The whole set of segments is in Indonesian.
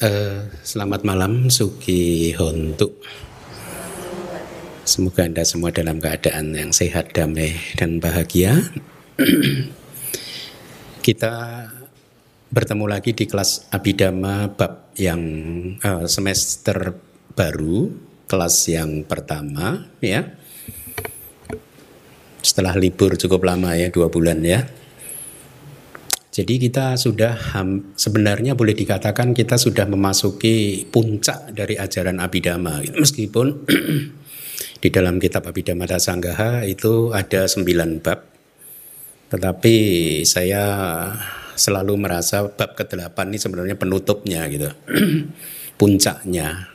Uh, selamat malam Suki Hontu. Semoga Anda semua dalam keadaan yang sehat, damai, dan bahagia. Kita bertemu lagi di kelas Abidama bab yang uh, semester baru, kelas yang pertama ya. Setelah libur cukup lama ya, dua bulan ya jadi kita sudah sebenarnya boleh dikatakan kita sudah memasuki puncak dari ajaran Abhidhamma. Meskipun di dalam kitab Abhidhamma Dasanggaha itu ada sembilan bab. Tetapi saya selalu merasa bab ke-8 ini sebenarnya penutupnya gitu. Puncaknya.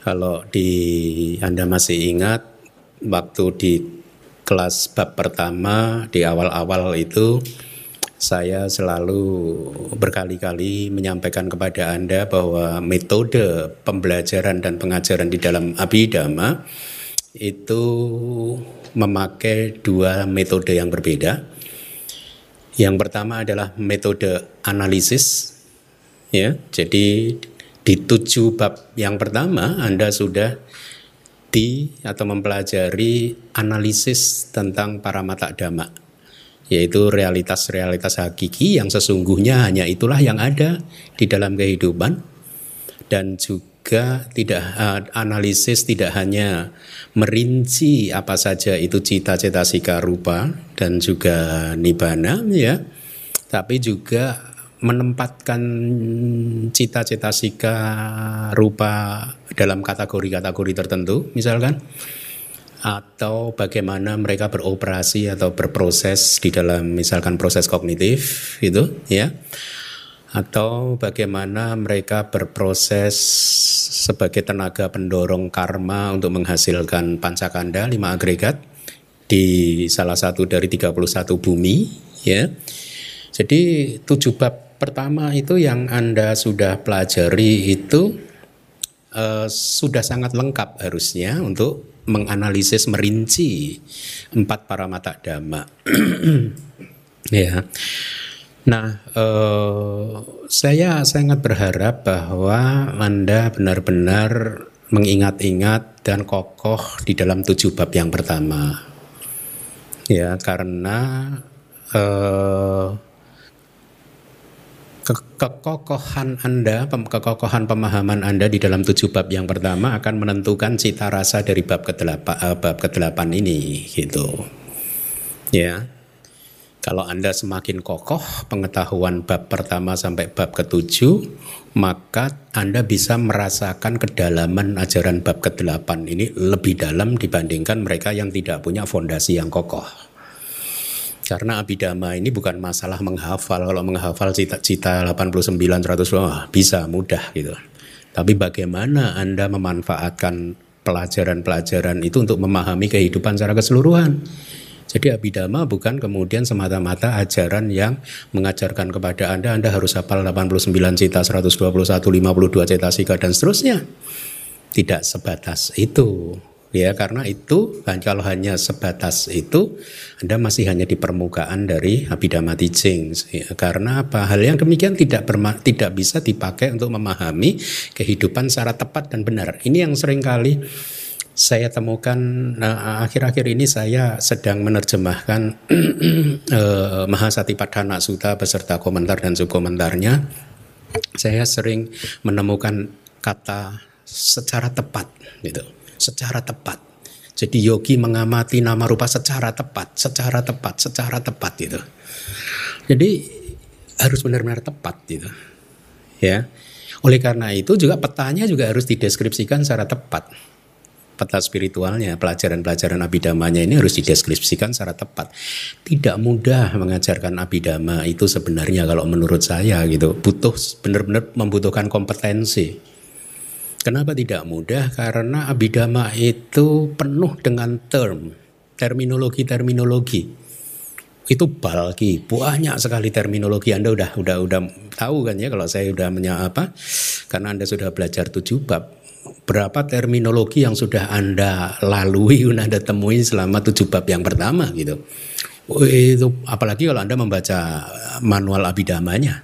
Kalau di Anda masih ingat waktu di kelas bab pertama di awal-awal itu saya selalu berkali-kali menyampaikan kepada Anda bahwa metode pembelajaran dan pengajaran di dalam Abhidhamma itu memakai dua metode yang berbeda. Yang pertama adalah metode analisis ya. Jadi di tujuh bab yang pertama Anda sudah di atau mempelajari analisis tentang para mata dhamma yaitu realitas-realitas hakiki yang sesungguhnya hanya itulah yang ada di dalam kehidupan. Dan juga tidak uh, analisis tidak hanya merinci apa saja itu cita-cita sika rupa dan juga nibana ya tapi juga menempatkan cita-cita sika rupa dalam kategori-kategori tertentu misalkan atau bagaimana mereka beroperasi atau berproses di dalam misalkan proses kognitif gitu ya atau bagaimana mereka berproses sebagai tenaga pendorong karma untuk menghasilkan pancakanda lima agregat di salah satu dari 31 bumi ya. Jadi tujuh bab pertama itu yang Anda sudah pelajari itu uh, sudah sangat lengkap harusnya untuk menganalisis merinci empat para mata dhamma. ya. Nah, eh, saya sangat berharap bahwa Anda benar-benar mengingat-ingat dan kokoh di dalam tujuh bab yang pertama. Ya, karena eh, ke kekokohan Anda, kekokohan pemahaman Anda di dalam tujuh bab yang pertama akan menentukan cita rasa dari bab ke-8 uh, bab ke-8 ini gitu. Ya. Kalau Anda semakin kokoh pengetahuan bab pertama sampai bab ketujuh, maka Anda bisa merasakan kedalaman ajaran bab ke-8 ini lebih dalam dibandingkan mereka yang tidak punya fondasi yang kokoh. Karena abidama ini bukan masalah menghafal. Kalau menghafal cita-cita 89 100 wah, bisa mudah gitu. Tapi bagaimana Anda memanfaatkan pelajaran-pelajaran itu untuk memahami kehidupan secara keseluruhan. Jadi abidama bukan kemudian semata-mata ajaran yang mengajarkan kepada Anda Anda harus hafal 89 cita, 121, 52 cita sika dan seterusnya. Tidak sebatas itu ya karena itu kalau hanya sebatas itu Anda masih hanya di permukaan dari Abhidhamma teaching. Ya, karena apa? Hal yang demikian tidak berma, tidak bisa dipakai untuk memahami kehidupan secara tepat dan benar. Ini yang sering kali saya temukan nah, akhir-akhir ini saya sedang menerjemahkan eh, Mahasatipadhana Sutta beserta komentar dan subkomentarnya. Saya sering menemukan kata secara tepat gitu secara tepat. Jadi yogi mengamati nama rupa secara tepat, secara tepat, secara tepat gitu. Jadi harus benar-benar tepat gitu. Ya. Oleh karena itu juga petanya juga harus dideskripsikan secara tepat. Peta spiritualnya, pelajaran-pelajaran abidamanya ini harus dideskripsikan secara tepat. Tidak mudah mengajarkan abidama itu sebenarnya kalau menurut saya gitu. Butuh benar-benar membutuhkan kompetensi Kenapa tidak mudah? Karena abidama itu penuh dengan term, terminologi-terminologi. Itu balki, banyak sekali terminologi. Anda udah udah udah tahu kan ya kalau saya udah menya apa? Karena Anda sudah belajar tujuh bab. Berapa terminologi yang sudah Anda lalui, Anda temui selama tujuh bab yang pertama gitu. Itu apalagi kalau Anda membaca manual abidamanya.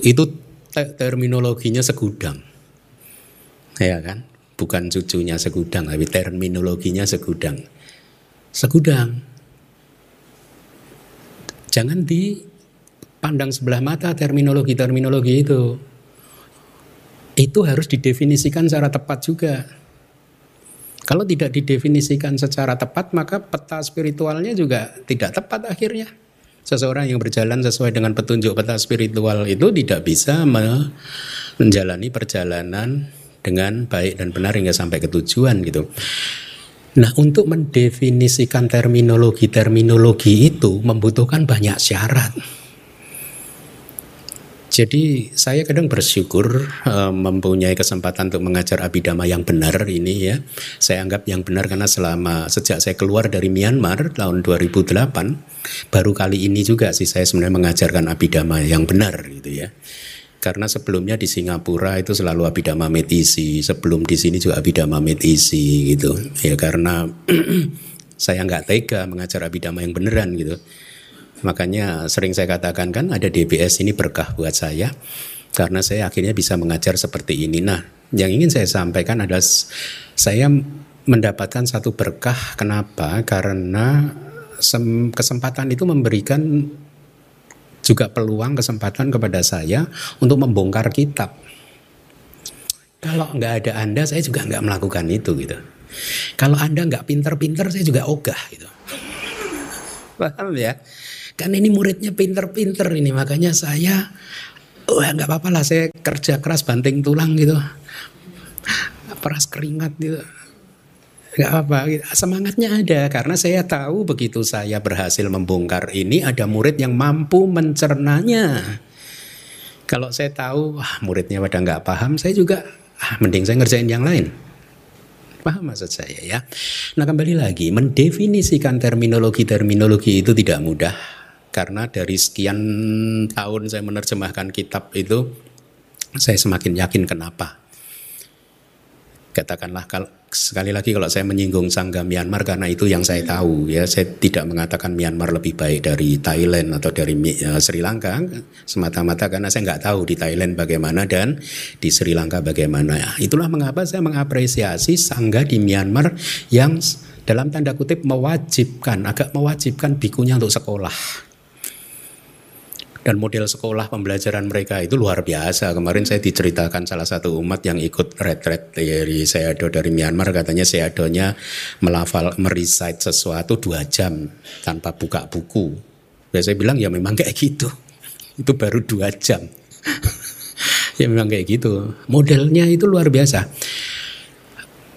Itu terminologinya segudang. Ya kan? Bukan cucunya segudang, tapi terminologinya segudang. Segudang. Jangan dipandang sebelah mata terminologi-terminologi itu. Itu harus didefinisikan secara tepat juga. Kalau tidak didefinisikan secara tepat, maka peta spiritualnya juga tidak tepat akhirnya. Seseorang yang berjalan sesuai dengan petunjuk peta spiritual itu tidak bisa menjalani perjalanan dengan baik dan benar hingga sampai ke tujuan gitu. Nah, untuk mendefinisikan terminologi-terminologi itu membutuhkan banyak syarat. Jadi saya kadang bersyukur uh, mempunyai kesempatan untuk mengajar abidama yang benar ini ya. Saya anggap yang benar karena selama sejak saya keluar dari Myanmar tahun 2008 baru kali ini juga sih saya sebenarnya mengajarkan abidama yang benar gitu ya. Karena sebelumnya di Singapura itu selalu abidama medisi, sebelum di sini juga abidama medisi gitu. Ya karena saya nggak tega mengajar abidama yang beneran gitu. Makanya sering saya katakan kan ada DBS ini berkah buat saya karena saya akhirnya bisa mengajar seperti ini. Nah, yang ingin saya sampaikan adalah saya mendapatkan satu berkah. Kenapa? Karena kesempatan itu memberikan juga peluang kesempatan kepada saya untuk membongkar kitab. Kalau nggak ada Anda, saya juga nggak melakukan itu gitu. Kalau Anda nggak pinter-pinter, saya juga ogah gitu. Paham ya? Kan ini muridnya pinter-pinter ini makanya saya oh nggak apa-apa lah saya kerja keras banting tulang gitu. Peras keringat gitu. Gak apa, semangatnya ada karena saya tahu begitu saya berhasil membongkar ini ada murid yang mampu mencernanya. Kalau saya tahu ah, muridnya pada nggak paham, saya juga ah, mending saya ngerjain yang lain. Paham maksud saya ya? Nah kembali lagi, mendefinisikan terminologi-terminologi itu tidak mudah karena dari sekian tahun saya menerjemahkan kitab itu saya semakin yakin kenapa. Katakanlah kalau sekali lagi kalau saya menyinggung Sangga Myanmar karena itu yang saya tahu ya. Saya tidak mengatakan Myanmar lebih baik dari Thailand atau dari uh, Sri Lanka semata-mata karena saya nggak tahu di Thailand bagaimana dan di Sri Lanka bagaimana. Itulah mengapa saya mengapresiasi Sangga di Myanmar yang dalam tanda kutip mewajibkan agak mewajibkan bikunya untuk sekolah dan model sekolah pembelajaran mereka itu luar biasa. Kemarin saya diceritakan salah satu umat yang ikut retret dari Seado dari Myanmar katanya Seadonya melafal merecite sesuatu dua jam tanpa buka buku. Ya saya bilang ya memang kayak gitu. Itu baru dua jam. ya memang kayak gitu. Modelnya itu luar biasa.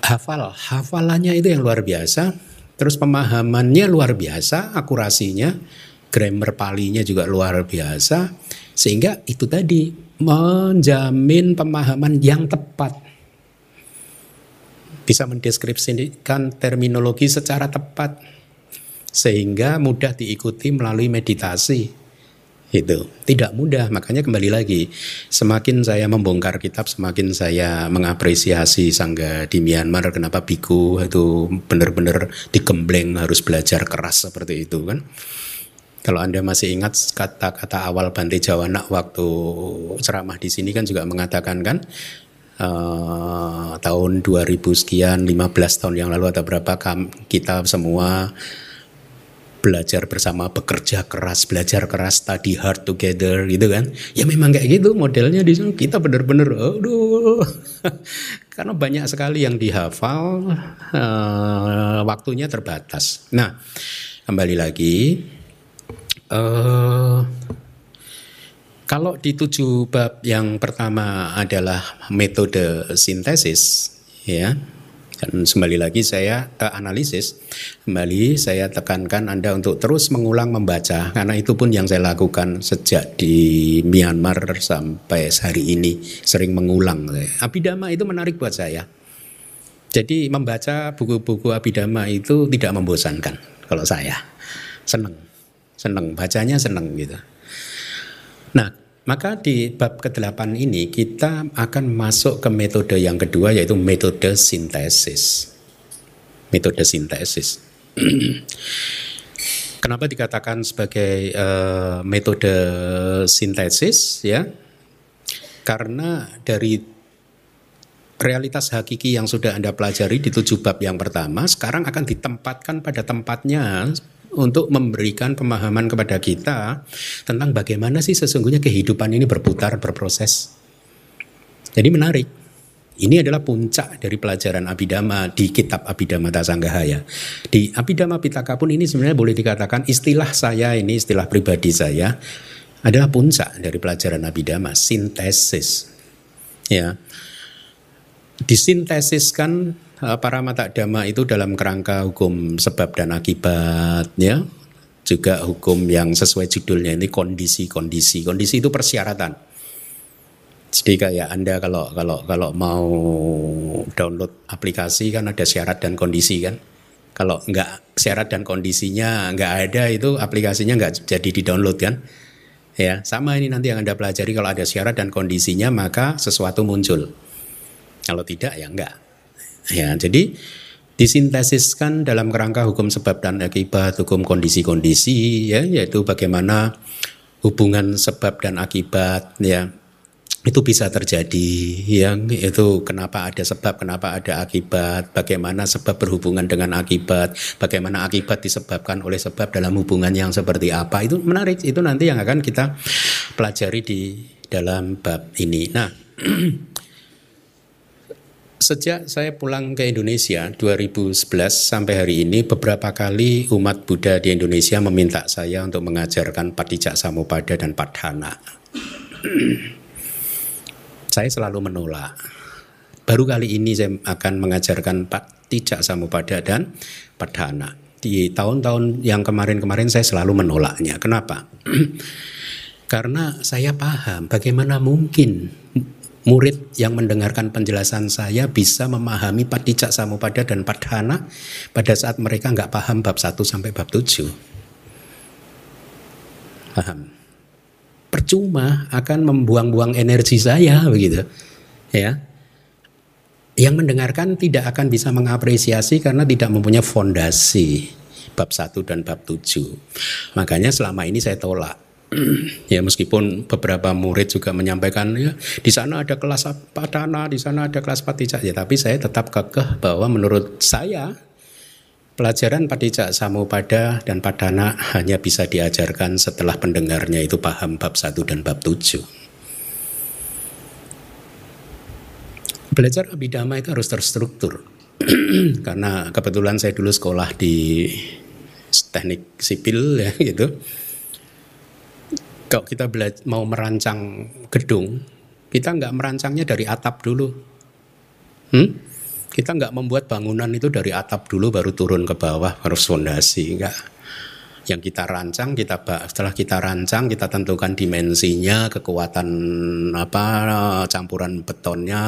Hafal, hafalannya itu yang luar biasa. Terus pemahamannya luar biasa, akurasinya grammar palinya juga luar biasa sehingga itu tadi menjamin pemahaman yang tepat. Bisa mendeskripsikan terminologi secara tepat sehingga mudah diikuti melalui meditasi. Itu tidak mudah. Makanya kembali lagi semakin saya membongkar kitab semakin saya mengapresiasi sangga di Myanmar kenapa biku itu benar-benar digembleng harus belajar keras seperti itu kan kalau Anda masih ingat kata-kata awal Bante Jawana waktu ceramah di sini kan juga mengatakan kan uh, tahun 2000 sekian 15 tahun yang lalu atau berapa kita semua belajar bersama bekerja keras belajar keras study hard together gitu kan? Ya memang kayak gitu modelnya di sini kita benar-benar aduh. Karena banyak sekali yang dihafal uh, waktunya terbatas. Nah kembali lagi Uh, kalau di tujuh bab yang pertama adalah metode sintesis, ya, dan kembali lagi saya uh, analisis, kembali saya tekankan Anda untuk terus mengulang membaca karena itu pun yang saya lakukan sejak di Myanmar sampai hari ini sering mengulang. Abidama itu menarik buat saya. Jadi membaca buku-buku Abidama itu tidak membosankan kalau saya. Senang seneng bacanya seneng gitu. Nah, maka di bab ke-8 ini kita akan masuk ke metode yang kedua yaitu metode sintesis. Metode sintesis. Kenapa dikatakan sebagai uh, metode sintesis ya? Karena dari realitas hakiki yang sudah Anda pelajari di tujuh bab yang pertama sekarang akan ditempatkan pada tempatnya untuk memberikan pemahaman kepada kita tentang bagaimana sih sesungguhnya kehidupan ini berputar berproses. Jadi menarik. Ini adalah puncak dari pelajaran Abhidhamma di kitab Abhidhamma Tasanggahaya. Di Abhidhamma Pitaka pun ini sebenarnya boleh dikatakan istilah saya ini, istilah pribadi saya adalah puncak dari pelajaran Abhidhamma, sintesis. Ya. Disintesiskan para mata dhamma itu dalam kerangka hukum sebab dan akibat ya. Juga hukum yang sesuai judulnya ini kondisi-kondisi. Kondisi itu persyaratan jadi kayak Anda kalau kalau kalau mau download aplikasi kan ada syarat dan kondisi kan. Kalau nggak syarat dan kondisinya nggak ada itu aplikasinya nggak jadi di-download kan. Ya, sama ini nanti yang Anda pelajari kalau ada syarat dan kondisinya maka sesuatu muncul. Kalau tidak ya enggak. Ya, jadi disintesiskan dalam kerangka hukum sebab dan akibat, hukum kondisi-kondisi ya yaitu bagaimana hubungan sebab dan akibat ya itu bisa terjadi yang itu kenapa ada sebab kenapa ada akibat bagaimana sebab berhubungan dengan akibat bagaimana akibat disebabkan oleh sebab dalam hubungan yang seperti apa itu menarik itu nanti yang akan kita pelajari di dalam bab ini. Nah Sejak saya pulang ke Indonesia 2011 sampai hari ini beberapa kali umat Buddha di Indonesia meminta saya untuk mengajarkan Patijak Samupada dan Padhana saya selalu menolak. Baru kali ini saya akan mengajarkan Pak Tijak Samupada dan Padhana. Di tahun-tahun yang kemarin-kemarin saya selalu menolaknya. Kenapa? Karena saya paham bagaimana mungkin murid yang mendengarkan penjelasan saya bisa memahami Patijak Samupada dan Padhana pada saat mereka nggak paham bab 1 sampai bab 7. Paham? percuma akan membuang-buang energi saya begitu ya yang mendengarkan tidak akan bisa mengapresiasi karena tidak mempunyai fondasi bab 1 dan bab 7 makanya selama ini saya tolak ya meskipun beberapa murid juga menyampaikan ya di sana ada kelas padana di sana ada kelas patijak ya tapi saya tetap kekeh bahwa menurut saya Pelajaran Padijak Samupada dan Padana hanya bisa diajarkan setelah pendengarnya itu paham bab 1 dan bab 7. Belajar Abhidhamma itu harus terstruktur. Karena kebetulan saya dulu sekolah di teknik sipil ya gitu. Kalau kita mau merancang gedung, kita nggak merancangnya dari atap dulu. Hmm? Kita nggak membuat bangunan itu dari atap dulu baru turun ke bawah harus fondasi, enggak. Yang kita rancang, kita setelah kita rancang, kita tentukan dimensinya, kekuatan apa campuran betonnya,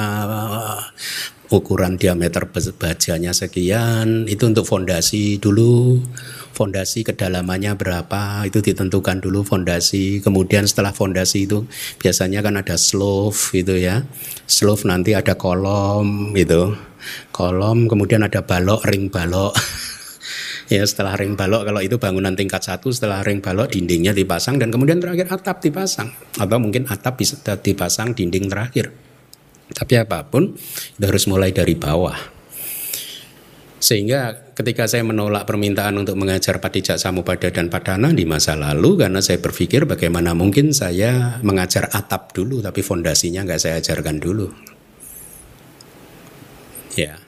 ukuran diameter bajanya sekian, itu untuk fondasi dulu. Fondasi kedalamannya berapa, itu ditentukan dulu fondasi. Kemudian setelah fondasi itu biasanya kan ada slope gitu ya. Slope nanti ada kolom gitu kolom, kemudian ada balok, ring balok. ya setelah ring balok kalau itu bangunan tingkat satu setelah ring balok dindingnya dipasang dan kemudian terakhir atap dipasang. Atau mungkin atap bisa dipasang dinding terakhir. Tapi apa pun itu harus mulai dari bawah. Sehingga ketika saya menolak permintaan untuk mengajar Padijak Samupada dan Padana di masa lalu karena saya berpikir bagaimana mungkin saya mengajar atap dulu tapi fondasinya nggak saya ajarkan dulu. Ya.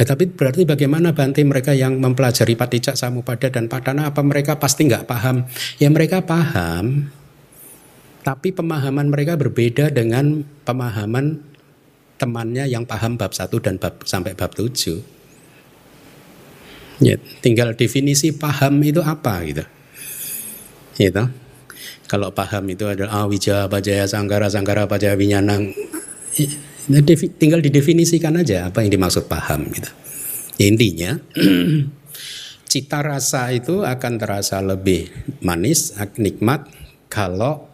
Ya, tapi berarti bagaimana Bante mereka yang mempelajari Patijak Samupada dan Padana apa mereka pasti nggak paham? Ya mereka paham, tapi pemahaman mereka berbeda dengan pemahaman temannya yang paham bab 1 dan bab sampai bab 7. Ya, tinggal definisi paham itu apa gitu. Gitu. Kalau paham itu adalah awija, bajaya, sanggara, sanggara, bajaya, winyanang tinggal didefinisikan aja apa yang dimaksud paham gitu. Ya, intinya cita rasa itu akan terasa lebih manis, nikmat kalau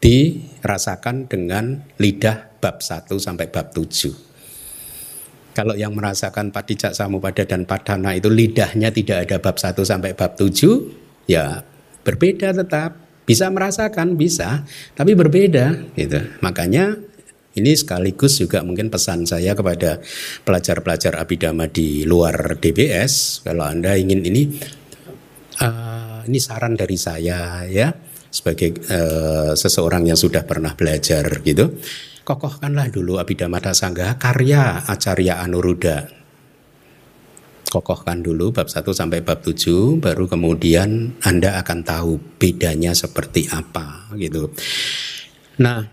dirasakan dengan lidah bab 1 sampai bab 7. Kalau yang merasakan padijak samupada dan padana itu lidahnya tidak ada bab 1 sampai bab 7, ya berbeda tetap Bisa merasakan, bisa, tapi berbeda gitu. Makanya ini sekaligus juga mungkin pesan saya kepada pelajar-pelajar abidama di luar DBS, kalau Anda ingin ini uh, ini saran dari saya ya sebagai uh, seseorang yang sudah pernah belajar gitu. Kokohkanlah dulu Abhidhamma Sangga karya Acarya Anuruddha kokohkan dulu bab 1 sampai bab 7 baru kemudian Anda akan tahu bedanya seperti apa gitu. Nah,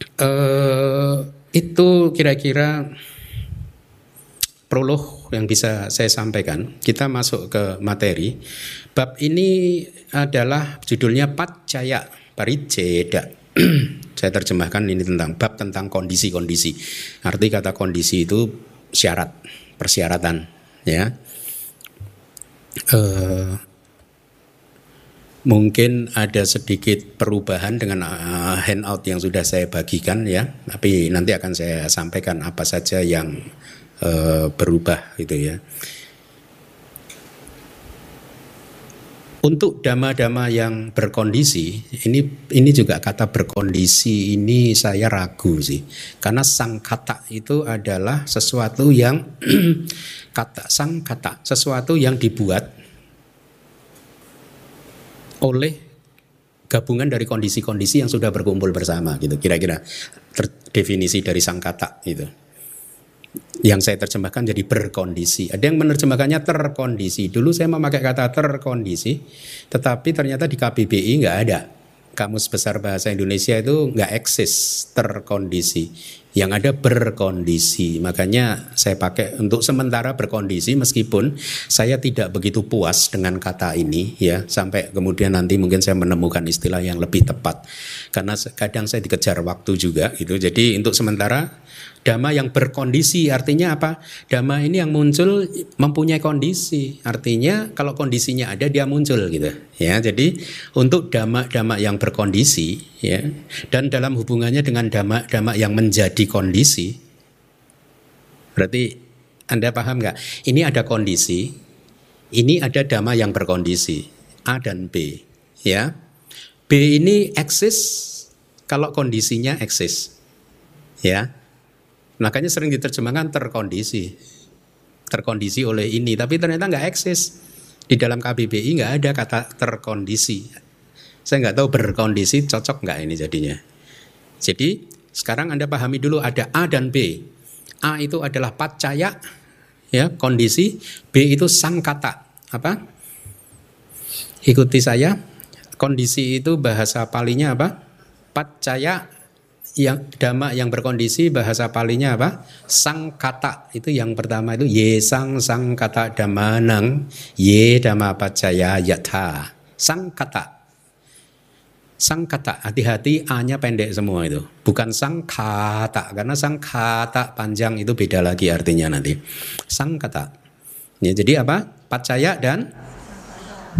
eh, itu kira-kira prolog yang bisa saya sampaikan. Kita masuk ke materi. Bab ini adalah judulnya Pacaya Pariceda. saya terjemahkan ini tentang bab tentang kondisi-kondisi. Arti kata kondisi itu syarat, persyaratan ya uh, mungkin ada sedikit perubahan dengan uh, handout yang sudah saya bagikan ya tapi nanti akan saya sampaikan apa saja yang uh, berubah gitu ya Untuk dama-dama yang berkondisi, ini ini juga kata berkondisi ini saya ragu sih. Karena sang kata itu adalah sesuatu yang kata sang kata, sesuatu yang dibuat oleh gabungan dari kondisi-kondisi yang sudah berkumpul bersama gitu. Kira-kira definisi dari sang kata itu yang saya terjemahkan jadi berkondisi. Ada yang menerjemahkannya terkondisi. Dulu saya memakai kata terkondisi, tetapi ternyata di KBBI nggak ada. Kamus Besar Bahasa Indonesia itu nggak eksis terkondisi. Yang ada berkondisi. Makanya saya pakai untuk sementara berkondisi meskipun saya tidak begitu puas dengan kata ini ya sampai kemudian nanti mungkin saya menemukan istilah yang lebih tepat. Karena kadang saya dikejar waktu juga gitu. Jadi untuk sementara Dhamma yang berkondisi artinya apa? Dhamma ini yang muncul mempunyai kondisi. Artinya kalau kondisinya ada dia muncul gitu. Ya, jadi untuk dhamma-dhamma yang berkondisi ya dan dalam hubungannya dengan dhamma-dhamma yang menjadi kondisi berarti Anda paham nggak? Ini ada kondisi, ini ada dhamma yang berkondisi A dan B ya. B ini eksis kalau kondisinya eksis. Ya. Makanya sering diterjemahkan terkondisi. Terkondisi oleh ini, tapi ternyata nggak eksis. Di dalam KBBI nggak ada kata terkondisi. Saya nggak tahu berkondisi cocok nggak ini jadinya. Jadi sekarang Anda pahami dulu ada A dan B. A itu adalah pacaya, ya kondisi. B itu sang kata. Apa? Ikuti saya. Kondisi itu bahasa palinya apa? Pacaya yang dhamma yang berkondisi bahasa palinya apa? Sang kata itu yang pertama itu ye sang sang kata damanang ye dhamma pacaya yatha. Sang kata. Sang kata hati-hati a-nya pendek semua itu. Bukan sang kata karena sang kata panjang itu beda lagi artinya nanti. Sang kata. Ya, jadi apa? Pacaya dan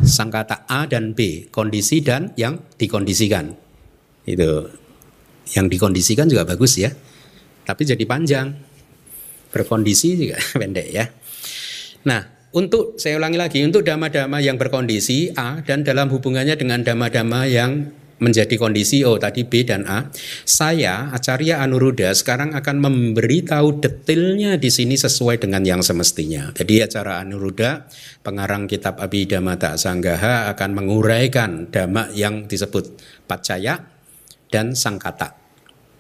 sang kata A dan B, kondisi dan yang dikondisikan. Itu yang dikondisikan juga bagus ya. Tapi jadi panjang. Berkondisi juga pendek ya. Nah, untuk saya ulangi lagi, untuk dama-dama yang berkondisi A dan dalam hubungannya dengan dama-dama yang menjadi kondisi O tadi B dan A, saya Acarya Anuruddha sekarang akan memberitahu detailnya di sini sesuai dengan yang semestinya. Jadi acara Anuruddha, pengarang kitab Abhidhamma Sanggaha akan menguraikan dhamma yang disebut pacaya dan sangkata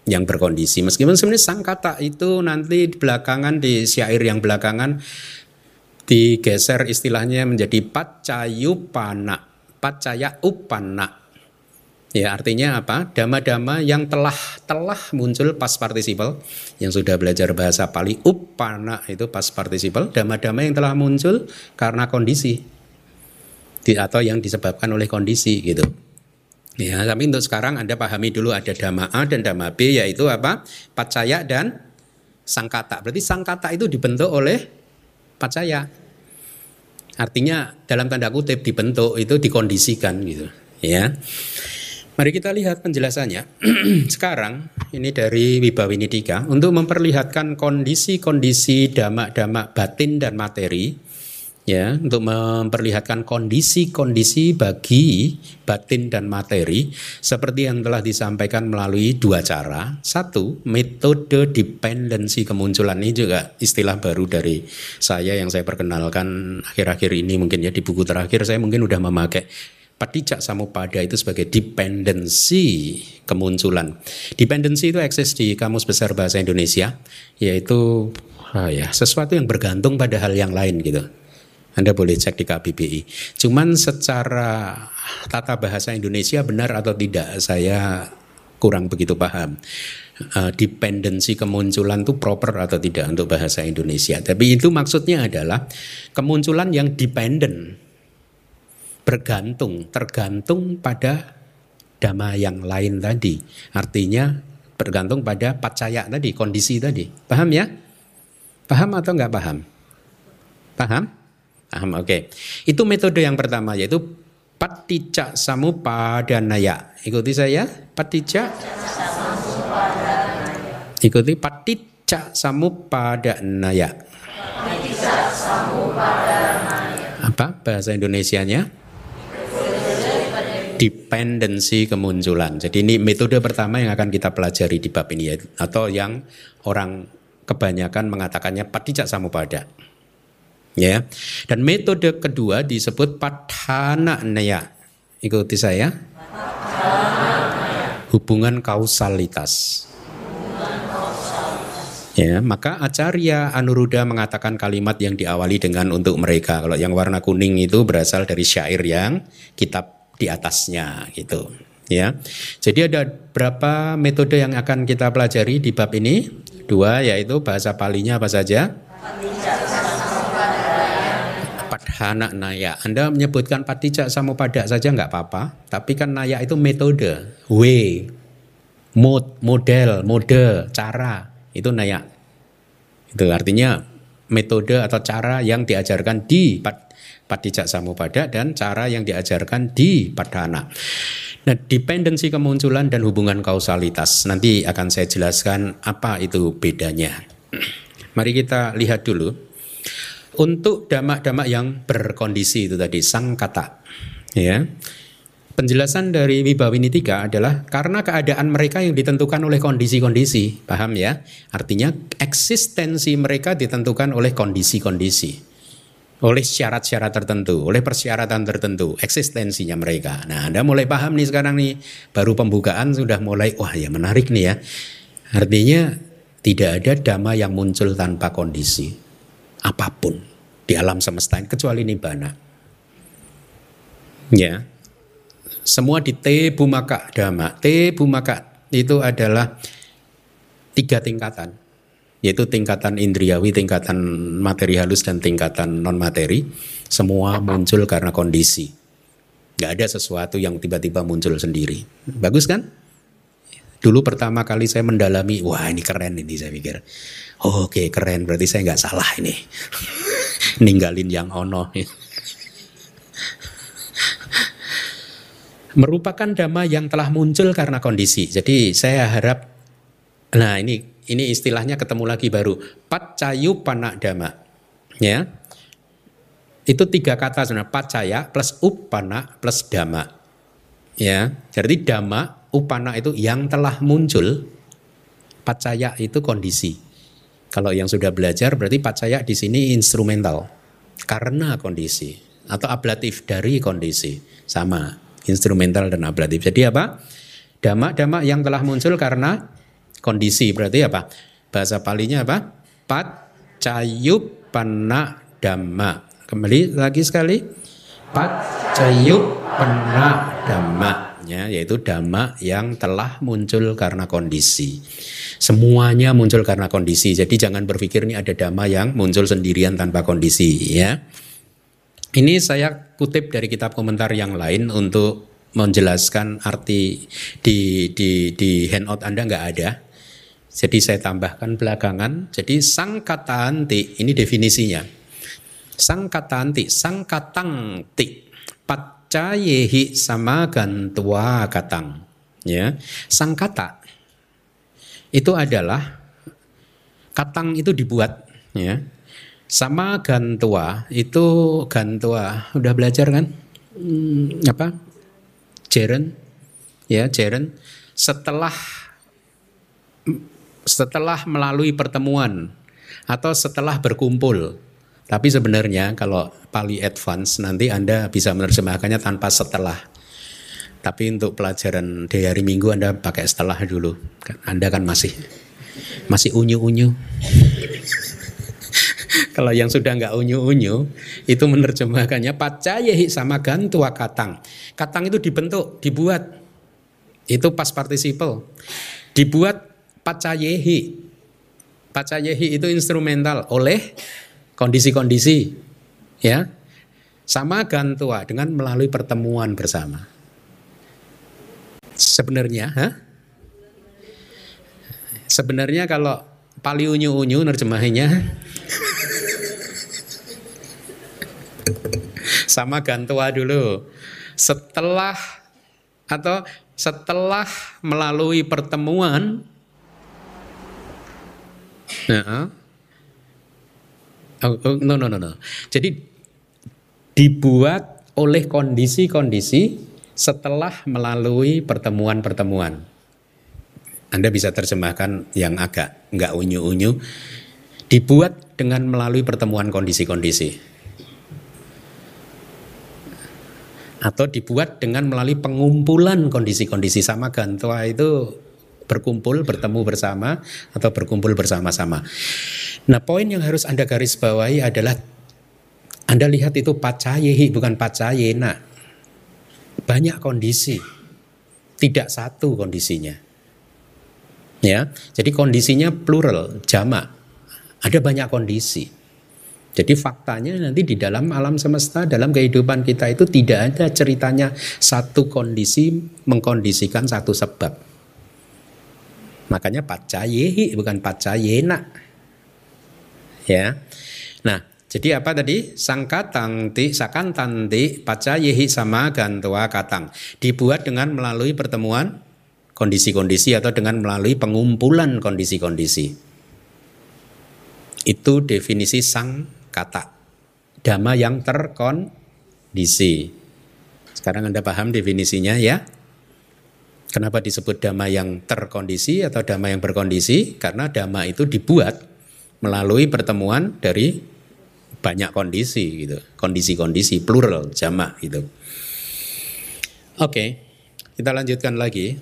yang berkondisi. Meskipun sebenarnya sangkata itu nanti belakangan di syair yang belakangan digeser istilahnya menjadi pacayupana, pacaya upana. Ya artinya apa? Dama-dama yang telah telah muncul pas participle yang sudah belajar bahasa Pali upana itu pas participle. Dama-dama yang telah muncul karena kondisi atau yang disebabkan oleh kondisi gitu. Ya, tapi untuk sekarang Anda pahami dulu ada dhamma A dan dhamma B yaitu apa? Pacaya dan sangkata. Berarti sangkata itu dibentuk oleh pacaya. Artinya dalam tanda kutip dibentuk itu dikondisikan gitu, ya. Mari kita lihat penjelasannya. Sekarang ini dari Wibawinidika untuk memperlihatkan kondisi-kondisi dhamma-dhamma batin dan materi ya untuk memperlihatkan kondisi-kondisi bagi batin dan materi seperti yang telah disampaikan melalui dua cara. Satu, metode dependensi kemunculan ini juga istilah baru dari saya yang saya perkenalkan akhir-akhir ini mungkin ya di buku terakhir saya mungkin udah memakai Patijak samupada itu sebagai dependensi kemunculan. Dependensi itu eksis di Kamus Besar Bahasa Indonesia, yaitu oh ya sesuatu yang bergantung pada hal yang lain gitu. Anda boleh cek di KBBI. Cuman secara tata bahasa Indonesia benar atau tidak saya kurang begitu paham. Uh, dependensi kemunculan itu proper atau tidak untuk bahasa Indonesia. Tapi itu maksudnya adalah kemunculan yang dependen, bergantung, tergantung pada dhamma yang lain tadi. Artinya bergantung pada pacaya tadi, kondisi tadi. Paham ya? Paham atau enggak paham? Paham? Paham, oke. Okay. Itu metode yang pertama yaitu paticca samupadanaya. Ikuti saya, paticca Ikuti paticca samupadanaya. Apa bahasa Indonesianya? Dependensi kemunculan. Jadi ini metode pertama yang akan kita pelajari di bab ini atau yang orang kebanyakan mengatakannya paticca samupada ya. Dan metode kedua disebut padhana naya. Ikuti saya. Hubungan kausalitas. Ya, maka Acarya Anuruddha mengatakan kalimat yang diawali dengan untuk mereka. Kalau yang warna kuning itu berasal dari syair yang kitab di atasnya gitu. Ya. Jadi ada berapa metode yang akan kita pelajari di bab ini? Dua yaitu bahasa palinya apa saja? Padhana naya. Anda menyebutkan patijak samupada saja nggak apa-apa, tapi kan naya itu metode, way, mode, model, mode, cara, itu naya. Itu artinya metode atau cara yang diajarkan di patijak samupada dan cara yang diajarkan di padhana. Nah, dependensi kemunculan dan hubungan kausalitas nanti akan saya jelaskan apa itu bedanya. Mari kita lihat dulu untuk damak-damak yang berkondisi itu tadi sang kata ya. Penjelasan dari Wibawinitika adalah karena keadaan mereka yang ditentukan oleh kondisi-kondisi paham ya? Artinya eksistensi mereka ditentukan oleh kondisi-kondisi. Oleh syarat-syarat tertentu, oleh persyaratan tertentu, eksistensinya mereka. Nah, Anda mulai paham nih sekarang nih, baru pembukaan sudah mulai, wah ya menarik nih ya. Artinya tidak ada dhamma yang muncul tanpa kondisi apa pun di alam semesta ini kecuali nibbana. Ya. Semua di te bumaka dhamma. Te bumaka itu adalah tiga tingkatan. Yaitu tingkatan indriawi, tingkatan materi halus dan tingkatan non materi. Semua muncul karena kondisi. Gak ada sesuatu yang tiba-tiba muncul sendiri. Bagus kan? Dulu pertama kali saya mendalami, wah ini keren ini saya pikir. Oh, Oke okay, keren, berarti saya nggak salah ini. Ninggalin yang ono. Merupakan dhamma yang telah muncul karena kondisi. Jadi saya harap, nah ini ini istilahnya ketemu lagi baru. Pacayu panak dhamma. Ya, itu tiga kata sebenarnya pacaya plus upana plus dhamma. Ya, jadi dhamma upana itu yang telah muncul, pacaya itu kondisi. Kalau yang sudah belajar berarti pacaya di sini instrumental karena kondisi atau ablatif dari kondisi sama instrumental dan ablatif. Jadi apa? Dama-dama yang telah muncul karena kondisi berarti apa? Bahasa palinya apa? Pacayupana dhamma. Kembali lagi sekali. Pacayupana dhamma ya, yaitu dhamma yang telah muncul karena kondisi. Semuanya muncul karena kondisi. Jadi jangan berpikir ini ada dhamma yang muncul sendirian tanpa kondisi ya. Ini saya kutip dari kitab komentar yang lain untuk menjelaskan arti di di di handout Anda nggak ada. Jadi saya tambahkan belakangan. Jadi sang kata anti ini definisinya. Sang kata anti, sang katang ti, pat cayehi sama gantua katang. Ya, sang kata itu adalah katang itu dibuat. Ya, Sama gantua itu gantua udah belajar kan? Hmm, apa? Jeren, ya Jeren. Setelah setelah melalui pertemuan atau setelah berkumpul. Tapi sebenarnya kalau Pali Advance nanti Anda bisa menerjemahkannya tanpa setelah. Tapi untuk pelajaran di hari Minggu Anda pakai setelah dulu. Anda kan masih masih unyu-unyu. Kalau yang sudah nggak unyu-unyu itu menerjemahkannya pacayehi sama gantua katang. Katang itu dibentuk, dibuat. Itu pas participle. Dibuat pacayehi. Pacayehi itu instrumental oleh kondisi-kondisi ya. Sama gantua dengan melalui pertemuan bersama. Sebenarnya, ha? Sebenarnya kalau pali unyu-unyu nerjemahinya sama gantua dulu. Setelah atau setelah melalui pertemuan Nah, oh, oh, no, no, no, no. Jadi dibuat oleh kondisi-kondisi setelah melalui pertemuan-pertemuan. Anda bisa terjemahkan yang agak nggak unyu-unyu. Dibuat dengan melalui pertemuan kondisi-kondisi. Atau dibuat dengan melalui pengumpulan kondisi-kondisi sama gantua itu berkumpul, bertemu bersama atau berkumpul bersama-sama. Nah, poin yang harus Anda garis bawahi adalah Anda lihat itu pacayehi bukan pacayena. Banyak kondisi. Tidak satu kondisinya. Ya, jadi kondisinya plural, jamak. Ada banyak kondisi. Jadi faktanya nanti di dalam alam semesta, dalam kehidupan kita itu tidak ada ceritanya satu kondisi mengkondisikan satu sebab. Makanya pacayehi bukan pacayena. Ya. Nah, jadi apa tadi? Sangkatang ti sakantanti pacayehi sama gantua katang. Dibuat dengan melalui pertemuan kondisi-kondisi atau dengan melalui pengumpulan kondisi-kondisi. Itu definisi sang kata. Dhamma yang terkondisi. Sekarang Anda paham definisinya ya? Kenapa disebut dhamma yang terkondisi atau dhamma yang berkondisi? Karena dhamma itu dibuat melalui pertemuan dari banyak kondisi gitu. Kondisi-kondisi plural jamak gitu. Oke, kita lanjutkan lagi.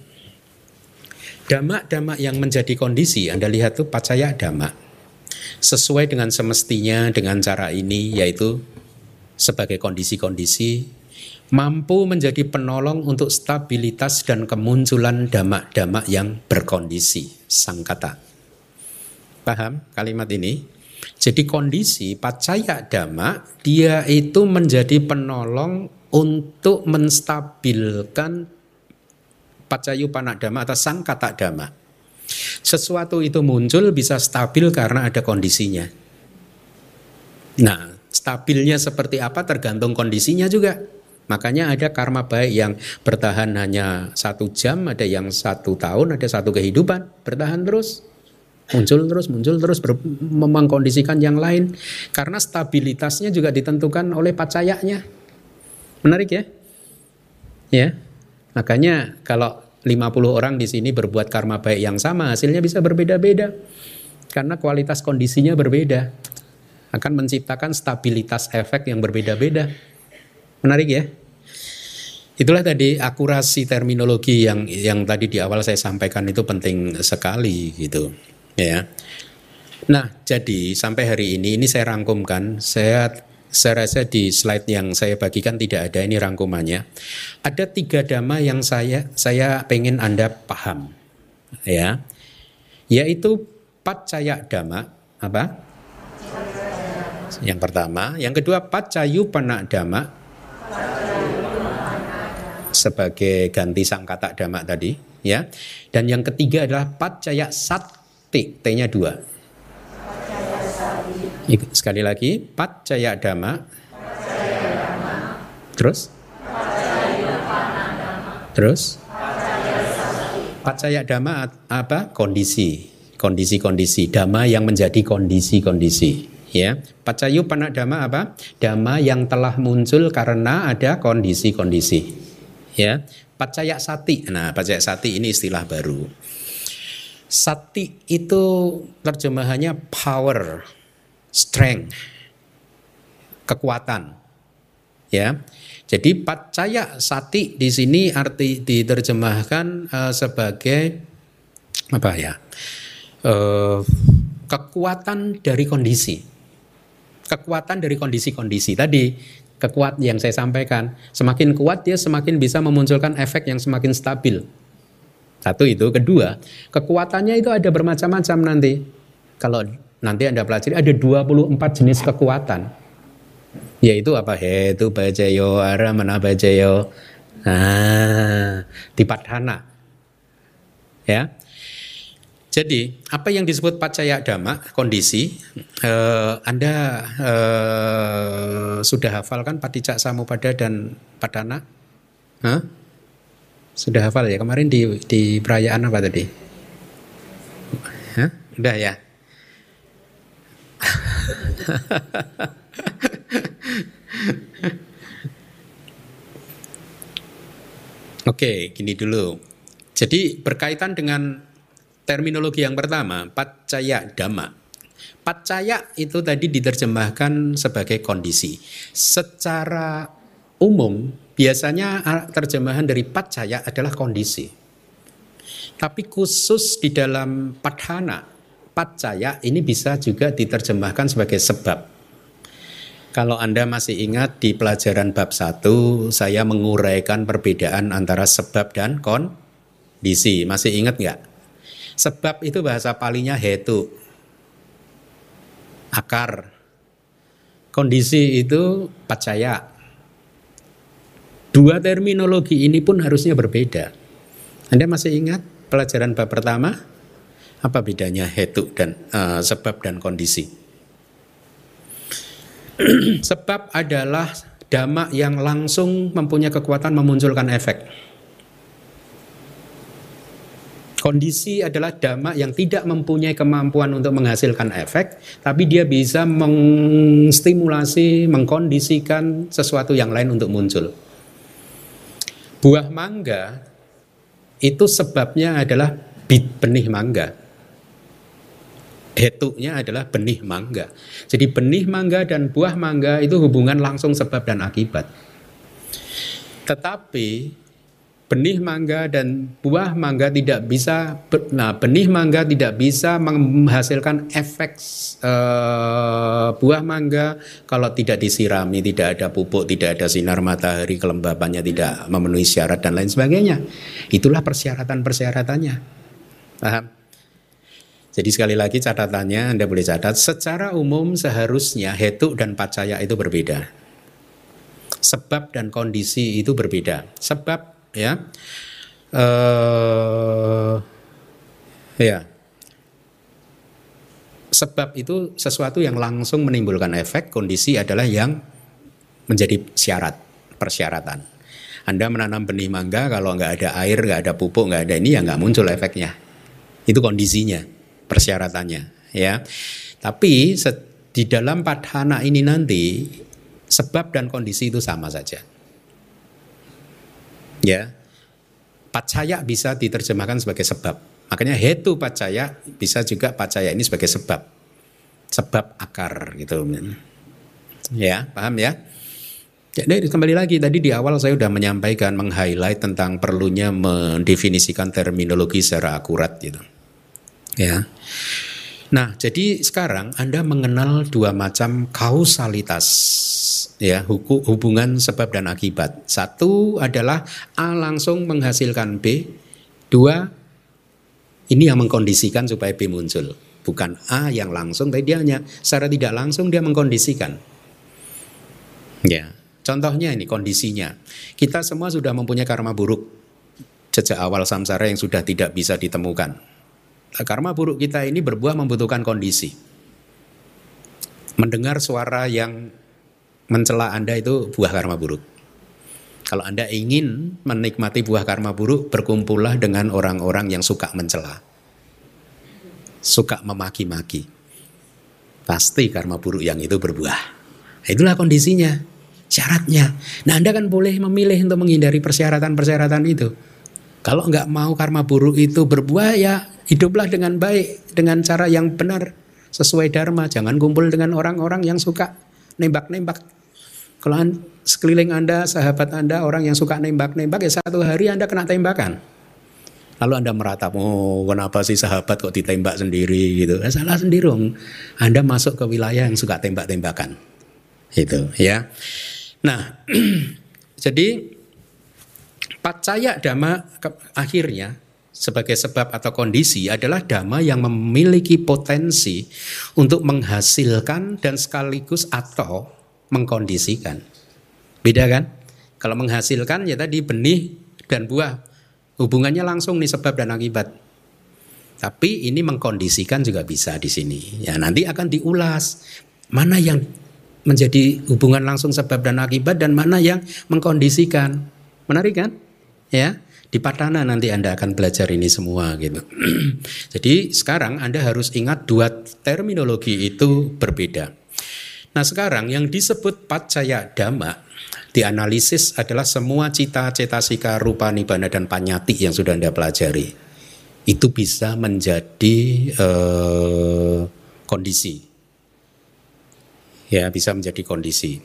Dhamma-dhamma yang menjadi kondisi, Anda lihat tuh pacaya dhamma. Sesuai dengan semestinya dengan cara ini yaitu sebagai kondisi-kondisi mampu menjadi penolong untuk stabilitas dan kemunculan damak-damak yang berkondisi sang kata. Paham kalimat ini? Jadi kondisi pacaya damak dia itu menjadi penolong untuk menstabilkan pacayu panak dama atau sang kata dama. Sesuatu itu muncul bisa stabil karena ada kondisinya. Nah, stabilnya seperti apa tergantung kondisinya juga. Makanya ada karma baik yang bertahan hanya satu jam, ada yang satu tahun, ada satu kehidupan, bertahan terus. Muncul terus, muncul terus, mengkondisikan yang lain. Karena stabilitasnya juga ditentukan oleh pacayanya. Menarik ya? Ya, makanya kalau 50 orang di sini berbuat karma baik yang sama, hasilnya bisa berbeda-beda. Karena kualitas kondisinya berbeda. Akan menciptakan stabilitas efek yang berbeda-beda. Menarik ya? Itulah tadi akurasi terminologi yang yang tadi di awal saya sampaikan itu penting sekali gitu, ya. Nah, jadi sampai hari ini ini saya rangkumkan, saya saya rasa di slide yang saya bagikan tidak ada ini rangkumannya. Ada tiga dhamma yang saya saya pengen Anda paham, ya, yaitu pacaya dhamma apa? Yang pertama, yang kedua pacayu panak dhamma, sebagai ganti sangkata damak tadi ya. Dan yang ketiga adalah pacaya sati, T-nya dua. Sekali lagi, pacaya dama. Terus? Terus? Pacaya dama apa? Kondisi. Kondisi-kondisi. Dama yang menjadi kondisi-kondisi. Ya, pacayu panak dama apa? Dama yang telah muncul karena ada kondisi-kondisi. Ya, pacaya sati. Nah, pacaya sati ini istilah baru. Sati itu terjemahannya power, strength, kekuatan. Ya. Jadi pacaya sati di sini arti diterjemahkan uh, sebagai apa ya? Uh, kekuatan dari kondisi kekuatan dari kondisi-kondisi tadi. Kekuat yang saya sampaikan. Semakin kuat dia semakin bisa memunculkan efek yang semakin stabil. Satu itu. Kedua kekuatannya itu ada bermacam-macam nanti. Kalau nanti anda pelajari ada 24 jenis kekuatan. Yaitu apa? Itu bajayo ara mana bajayo nah tipadhana ya jadi apa yang disebut pacaya dhamma kondisi eh, Anda eh, sudah hafal kan patijak samupada dan padana? Hah? Sudah hafal ya kemarin di di perayaan apa tadi? Hah? Udah ya. Oke, gini dulu. Jadi berkaitan dengan Terminologi yang pertama, pacaya dhamma. Pacaya itu tadi diterjemahkan sebagai kondisi. Secara umum, biasanya terjemahan dari pacaya adalah kondisi. Tapi khusus di dalam padhana, pacaya ini bisa juga diterjemahkan sebagai sebab. Kalau Anda masih ingat di pelajaran bab 1, saya menguraikan perbedaan antara sebab dan kondisi. Masih ingat nggak? Sebab itu bahasa palinya hetu. Akar. Kondisi itu pacaya. Dua terminologi ini pun harusnya berbeda. Anda masih ingat pelajaran bab pertama? Apa bedanya hetu dan uh, sebab dan kondisi? sebab adalah dhamma yang langsung mempunyai kekuatan memunculkan efek. Kondisi adalah dhamma yang tidak mempunyai kemampuan untuk menghasilkan efek, tapi dia bisa mengstimulasi, mengkondisikan sesuatu yang lain untuk muncul. Buah mangga itu sebabnya adalah benih mangga. Hetuknya adalah benih mangga. Jadi benih mangga dan buah mangga itu hubungan langsung sebab dan akibat. Tetapi benih mangga dan buah mangga tidak bisa nah benih mangga tidak bisa menghasilkan efek uh, buah mangga kalau tidak disirami tidak ada pupuk tidak ada sinar matahari kelembabannya tidak memenuhi syarat dan lain sebagainya. Itulah persyaratan-persyaratannya. Paham? Jadi sekali lagi catatannya Anda boleh catat secara umum seharusnya hetuk dan pacaya itu berbeda. Sebab dan kondisi itu berbeda. Sebab ya. Uh, ya. Sebab itu sesuatu yang langsung menimbulkan efek kondisi adalah yang menjadi syarat persyaratan. Anda menanam benih mangga kalau nggak ada air nggak ada pupuk nggak ada ini ya nggak muncul efeknya. Itu kondisinya persyaratannya ya. Tapi di dalam padhana ini nanti sebab dan kondisi itu sama saja Ya. Pacaya bisa diterjemahkan sebagai sebab. Makanya hetu pacaya bisa juga pacaya ini sebagai sebab. Sebab akar gitu. Ya, paham ya? Jadi kembali lagi tadi di awal saya sudah menyampaikan meng-highlight tentang perlunya mendefinisikan terminologi secara akurat gitu. Ya. Nah, jadi sekarang Anda mengenal dua macam kausalitas ya hubungan sebab dan akibat. Satu adalah A langsung menghasilkan B, dua ini yang mengkondisikan supaya B muncul. Bukan A yang langsung, tapi dia hanya secara tidak langsung dia mengkondisikan. Ya, contohnya ini kondisinya. Kita semua sudah mempunyai karma buruk sejak awal samsara yang sudah tidak bisa ditemukan karma buruk kita ini berbuah membutuhkan kondisi. Mendengar suara yang mencela Anda itu buah karma buruk. Kalau Anda ingin menikmati buah karma buruk, berkumpullah dengan orang-orang yang suka mencela. Suka memaki-maki. Pasti karma buruk yang itu berbuah. Itulah kondisinya, syaratnya. Nah Anda kan boleh memilih untuk menghindari persyaratan-persyaratan itu. Kalau nggak mau karma buruk itu berbuah ya hiduplah dengan baik, dengan cara yang benar, sesuai dharma. Jangan kumpul dengan orang-orang yang suka nembak-nembak. Kalau sekeliling Anda, sahabat Anda, orang yang suka nembak-nembak, ya satu hari Anda kena tembakan. Lalu Anda meratap, oh kenapa sih sahabat kok ditembak sendiri gitu. Ya, salah sendiri. Anda masuk ke wilayah yang suka tembak-tembakan. Itu ya. Nah, jadi pacaya dhamma akhirnya sebagai sebab atau kondisi adalah dhamma yang memiliki potensi untuk menghasilkan dan sekaligus atau mengkondisikan. Beda kan? Kalau menghasilkan ya tadi benih dan buah Hubungannya langsung nih sebab dan akibat. Tapi ini mengkondisikan juga bisa di sini. Ya nanti akan diulas mana yang menjadi hubungan langsung sebab dan akibat dan mana yang mengkondisikan. Menarik kan? Ya, di Patana nanti Anda akan belajar ini semua gitu. Jadi sekarang Anda harus ingat dua terminologi itu berbeda. Nah sekarang yang disebut pacaya dhamma dianalisis adalah semua cita, cetasika, rupa, nibana dan panyati yang sudah Anda pelajari. Itu bisa menjadi eh, kondisi. Ya, bisa menjadi kondisi.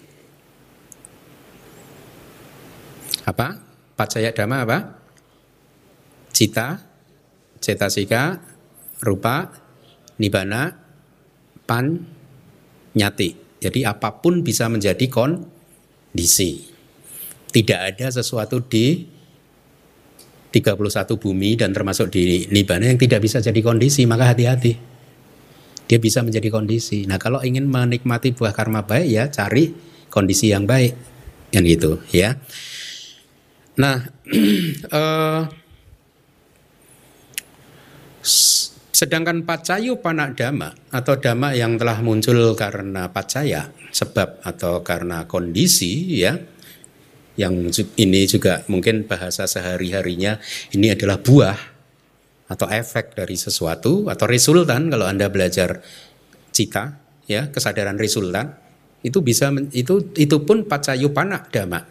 Apa? Pacaya dhamma apa? Cita, cetasika, rupa, nibana, pan, nyati. Jadi apa pun bisa menjadi kondisi. Tidak ada sesuatu di 31 bumi dan termasuk di Nibana yang tidak bisa jadi kondisi, maka hati-hati. Dia bisa menjadi kondisi. Nah, kalau ingin menikmati buah karma baik ya cari kondisi yang baik. Yang gitu, ya. Nah, uh, sedangkan pacayu panak dama atau dama yang telah muncul karena pacaya sebab atau karena kondisi ya yang ini juga mungkin bahasa sehari-harinya ini adalah buah atau efek dari sesuatu atau resultan kalau Anda belajar cita ya kesadaran resultan itu bisa itu itu pun pacayu panak dama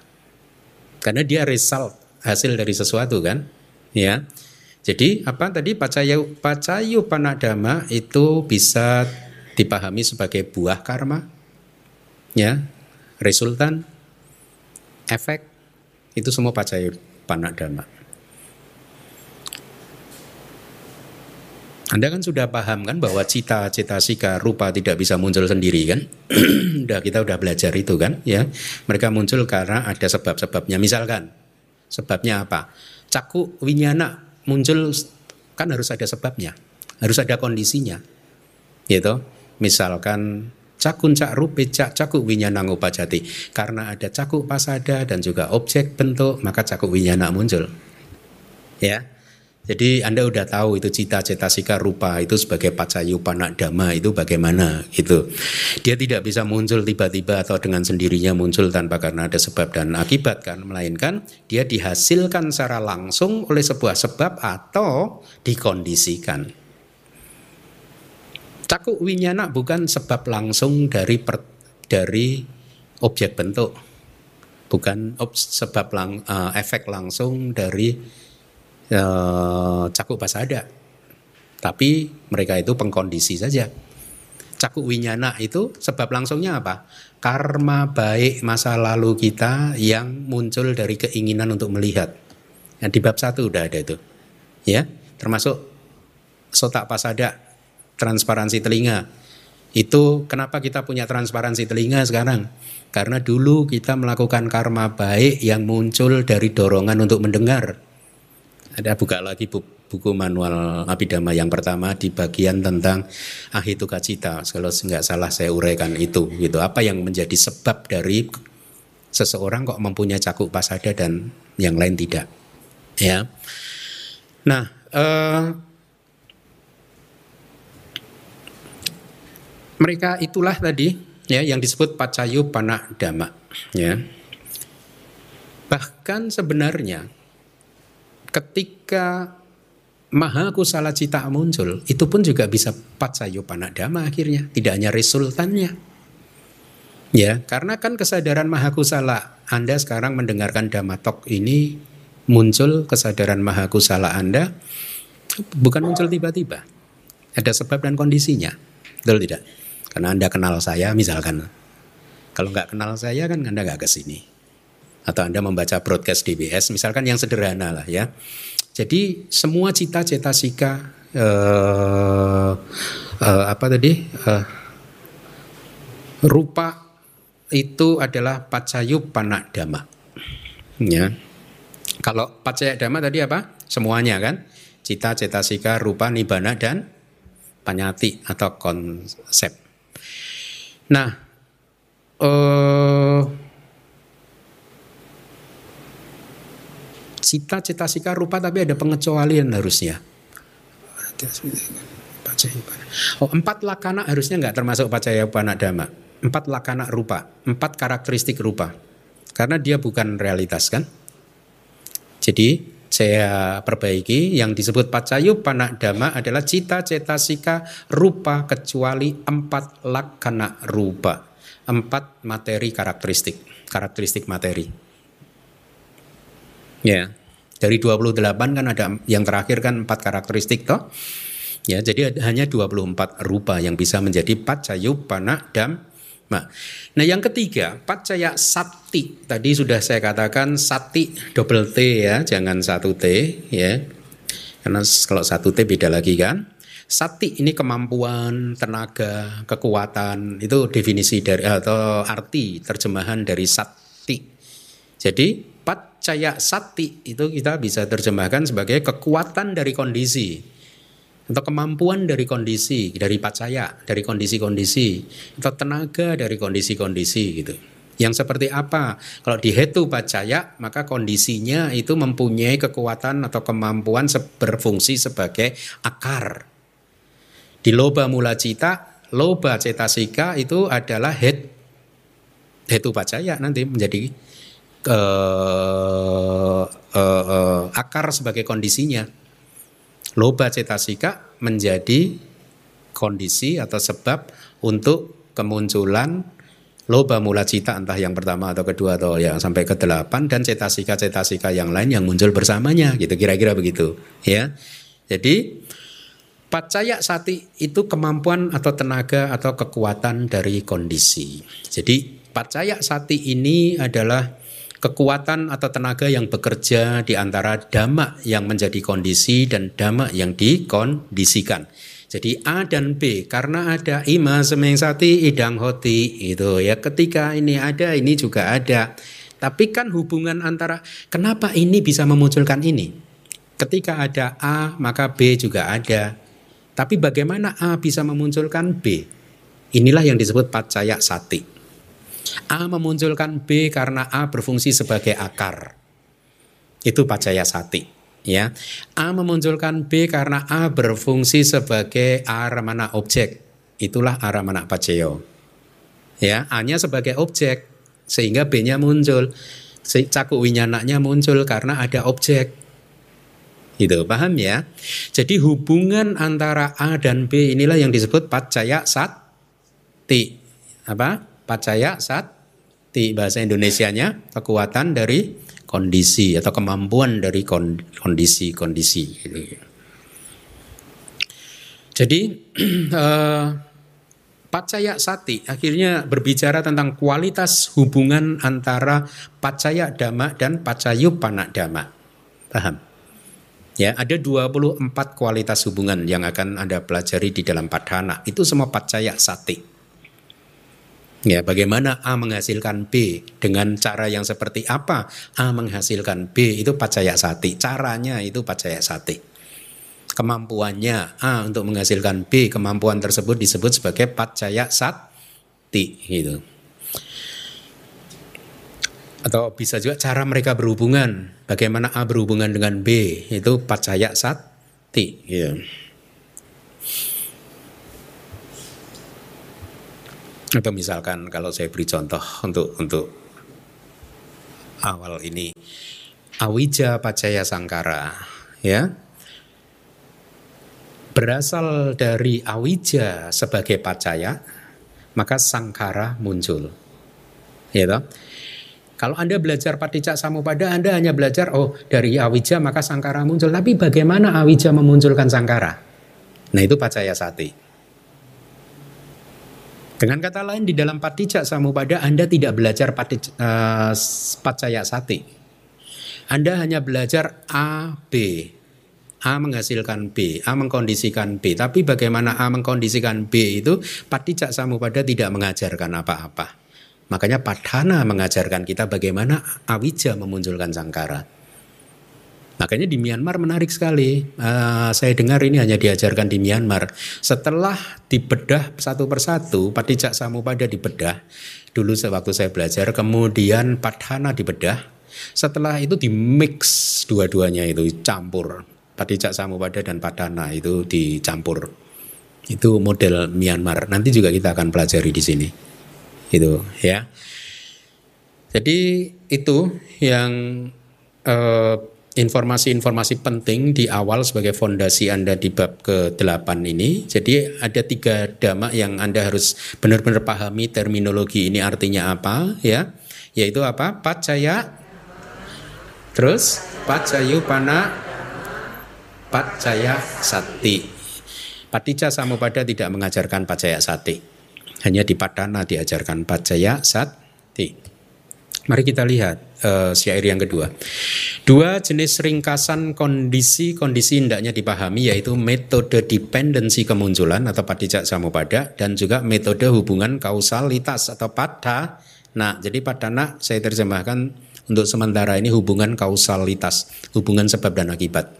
karena dia result hasil dari sesuatu kan ya jadi apa tadi pacayu pacayu panak dama itu bisa dipahami sebagai buah karma ya resultan efek itu semua pacaya panak dhamma. Anda kan sudah paham kan bahwa cita, cita sika, rupa tidak bisa muncul sendiri kan? udah kita udah belajar itu kan, ya. Mereka muncul karena ada sebab-sebabnya. Misalkan sebabnya apa? Caku winyana muncul kan harus ada sebabnya, harus ada kondisinya, gitu. Misalkan cakun cak rupe cak cakuk winyana ngupajati karena ada cakuk pasada dan juga objek bentuk maka cakuk winyana muncul ya jadi anda udah tahu itu cita-cita sika rupa itu sebagai pacayu panak dama itu bagaimana gitu. Dia tidak bisa muncul tiba-tiba atau dengan sendirinya muncul tanpa karena ada sebab dan akibat kan. Melainkan dia dihasilkan secara langsung oleh sebuah sebab atau dikondisikan. Cakuk winyana bukan sebab langsung dari per, dari objek bentuk, bukan sebab lang, uh, efek langsung dari uh, cakuk pasada, tapi mereka itu pengkondisi saja. Cakuk winyana itu sebab langsungnya apa? Karma baik masa lalu kita yang muncul dari keinginan untuk melihat. Yang di bab satu udah ada itu, ya termasuk sotak pasada transparansi telinga. Itu kenapa kita punya transparansi telinga sekarang? Karena dulu kita melakukan karma baik yang muncul dari dorongan untuk mendengar. Ada buka lagi buku manual Abhidhamma yang pertama di bagian tentang ahituka cita. Kalau nggak salah saya uraikan itu gitu. Apa yang menjadi sebab dari seseorang kok mempunyai cakuk pasada dan yang lain tidak. Ya. Nah, eh, mereka itulah tadi ya yang disebut pacayu panak dama ya bahkan sebenarnya ketika maha kusala cita muncul, itu pun juga bisa patsayo panadama akhirnya, tidak hanya resultannya. Ya, karena kan kesadaran maha kusala Anda sekarang mendengarkan damatok ini muncul kesadaran maha kusala Anda bukan muncul tiba-tiba. Ada sebab dan kondisinya. Betul tidak? Karena Anda kenal saya misalkan. Kalau nggak kenal saya kan Anda nggak ke sini. Atau Anda membaca broadcast DBS misalkan yang sederhana lah ya. Jadi semua cita-cita sika uh, uh, apa tadi uh, rupa itu adalah pacayu panak dama. Ya. Kalau pacaya dama tadi apa? Semuanya kan? Cita, cita sika, rupa, nibana dan panyati atau konsep. Nah, uh, cita-cita sika rupa tapi ada pengecualian harusnya. Oh, empat lakana harusnya nggak termasuk pacaya dama. Empat lakana rupa, empat karakteristik rupa. Karena dia bukan realitas kan. Jadi saya perbaiki yang disebut pacayu dama adalah cita-cita sika rupa kecuali empat lakana rupa. Empat materi karakteristik, karakteristik materi. Ya. Dari 28 kan ada yang terakhir kan empat karakteristik toh. Ya, jadi hanya 24 rupa yang bisa menjadi pacayu pana dam Nah, nah yang ketiga, pacaya sati. Tadi sudah saya katakan sati double T ya, jangan satu T ya. Karena kalau satu T beda lagi kan. Sati ini kemampuan, tenaga, kekuatan. Itu definisi dari atau arti terjemahan dari sati. Jadi Pacaya sati itu kita bisa terjemahkan sebagai kekuatan dari kondisi atau kemampuan dari kondisi, dari pacaya, dari kondisi-kondisi atau tenaga dari kondisi-kondisi gitu. Yang seperti apa? Kalau di hetu pacaya, maka kondisinya itu mempunyai kekuatan atau kemampuan berfungsi sebagai akar. Di loba mula cita, loba cetasika itu adalah het hetu pacaya nanti menjadi uh, uh, uh, akar sebagai kondisinya. Loba cetasika menjadi kondisi atau sebab untuk kemunculan loba mula cita entah yang pertama atau kedua atau yang sampai ke delapan dan cetasika cetasika yang lain yang muncul bersamanya gitu. Kira-kira begitu ya. Jadi pacaya sati itu kemampuan atau tenaga atau kekuatan dari kondisi. Jadi pacaya sati ini adalah kekuatan atau tenaga yang bekerja di antara dhamma yang menjadi kondisi dan dhamma yang dikondisikan. Jadi A dan B karena ada ima semeng sati idang hoti itu ya ketika ini ada ini juga ada. Tapi kan hubungan antara kenapa ini bisa memunculkan ini? Ketika ada A maka B juga ada. Tapi bagaimana A bisa memunculkan B? Inilah yang disebut pacaya sati. A memunculkan B karena A berfungsi sebagai akar. Itu pacaya sati. Ya, A memunculkan B karena A berfungsi sebagai aramana objek. Itulah aramana pacayo. Ya, A-nya sebagai objek sehingga B-nya muncul. Caku winyanaknya muncul karena ada objek. Itu paham ya? Jadi hubungan antara A dan B inilah yang disebut pacaya sati. Apa? Pacaya sati bahasa Indonesianya kekuatan dari kondisi atau kemampuan dari kondisi-kondisi. Jadi uh, Pacaya sati akhirnya berbicara tentang kualitas hubungan antara pacaya dhamma dan pacayu panak dhamma. Paham? Ya, ada 24 kualitas hubungan yang akan Anda pelajari di dalam padhana. Itu semua pacaya sati. Ya, bagaimana A menghasilkan B dengan cara yang seperti apa A menghasilkan B itu pacaya sati. Caranya itu pacaya sati. Kemampuannya A untuk menghasilkan B, kemampuan tersebut disebut sebagai pacaya sati gitu. Atau bisa juga cara mereka berhubungan, bagaimana A berhubungan dengan B itu pacaya sati gitu. Atau misalkan kalau saya beri contoh untuk untuk awal ini Awija Pacaya Sangkara ya. berasal dari awija sebagai pacaya, maka sangkara muncul. Ya toh? Kalau Anda belajar paticak samupada, Anda hanya belajar, oh dari awija maka sangkara muncul. Tapi bagaimana awija memunculkan sangkara? Nah itu pacaya sati. Dengan kata lain di dalam paticak samupada Anda tidak belajar patic, uh, pacaya sati. Anda hanya belajar A, B. A menghasilkan B, A mengkondisikan B. Tapi bagaimana A mengkondisikan B itu paticak samupada tidak mengajarkan apa-apa. Makanya Padhana mengajarkan kita bagaimana awija memunculkan sangkara. Makanya di Myanmar menarik sekali. Uh, saya dengar ini hanya diajarkan di Myanmar. Setelah dibedah satu persatu, Patijak Samupada dibedah. Dulu waktu saya belajar, kemudian Padhana dibedah. Setelah itu di mix dua-duanya itu campur. Patijak Samupada dan Padhana itu dicampur. Itu model Myanmar. Nanti juga kita akan pelajari di sini itu ya. Jadi itu yang eh, informasi-informasi penting di awal sebagai fondasi Anda di bab ke-8 ini. Jadi ada tiga dhamma yang Anda harus benar-benar pahami terminologi ini artinya apa ya. Yaitu apa? Pacaya terus pacayupana pacaya sati. Paticca Samupada tidak mengajarkan pacaya sati. Hanya di Padana diajarkan Pacaya Sati. Mari kita lihat uh, syair yang kedua. Dua jenis ringkasan kondisi-kondisi hendaknya dipahami yaitu metode dependensi kemunculan atau padijak samupada dan juga metode hubungan kausalitas atau pada. Nah, jadi padana saya terjemahkan untuk sementara ini hubungan kausalitas, hubungan sebab dan akibat.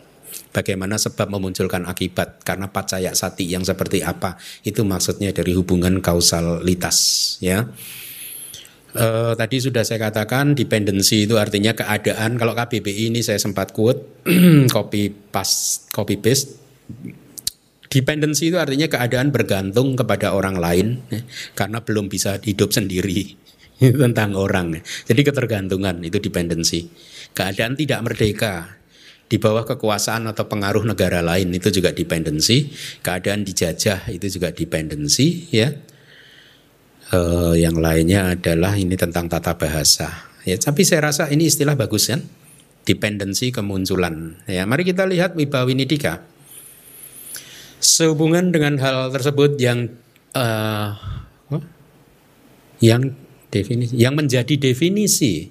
Bagaimana sebab memunculkan akibat karena pacaya sati yang seperti apa itu maksudnya dari hubungan kausalitas ya. Uh, tadi sudah saya katakan dependensi itu artinya keadaan. Kalau KBBI ini saya sempat quote copy pas copy paste. Dependensi itu artinya keadaan bergantung kepada orang lain ya, karena belum bisa hidup sendiri tentang orang. Jadi ketergantungan itu dependensi keadaan tidak merdeka di bawah kekuasaan atau pengaruh negara lain itu juga dependensi, keadaan dijajah itu juga dependensi, ya. Uh, yang lainnya adalah ini tentang tata bahasa. Ya, tapi saya rasa ini istilah bagus kan? Dependensi kemunculan. Ya, mari kita lihat Wibawinidika. Sehubungan dengan hal tersebut yang uh, yang definisi, yang menjadi definisi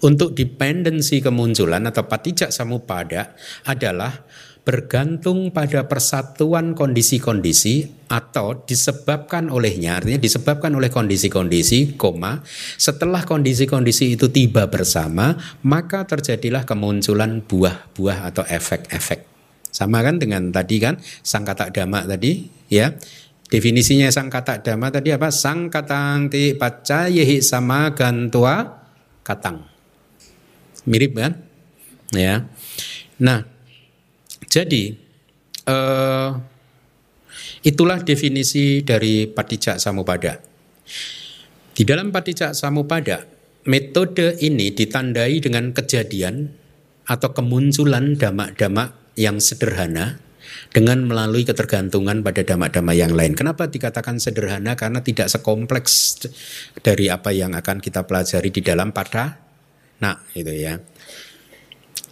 untuk dependensi kemunculan atau patijak samupada adalah bergantung pada persatuan kondisi-kondisi atau disebabkan olehnya artinya disebabkan oleh kondisi-kondisi koma setelah kondisi-kondisi itu tiba bersama maka terjadilah kemunculan buah-buah atau efek-efek sama kan dengan tadi kan sang kata dhamma tadi ya definisinya sang kata dhamma tadi apa sang katang ti pacayehi sama gantua katang mirip kan? Ya. Nah, jadi uh, itulah definisi dari patijak samupada. Di dalam patijak samupada, metode ini ditandai dengan kejadian atau kemunculan damak-damak yang sederhana dengan melalui ketergantungan pada dhamma-dhamma yang lain. Kenapa dikatakan sederhana? Karena tidak sekompleks dari apa yang akan kita pelajari di dalam pada Nah, itu ya.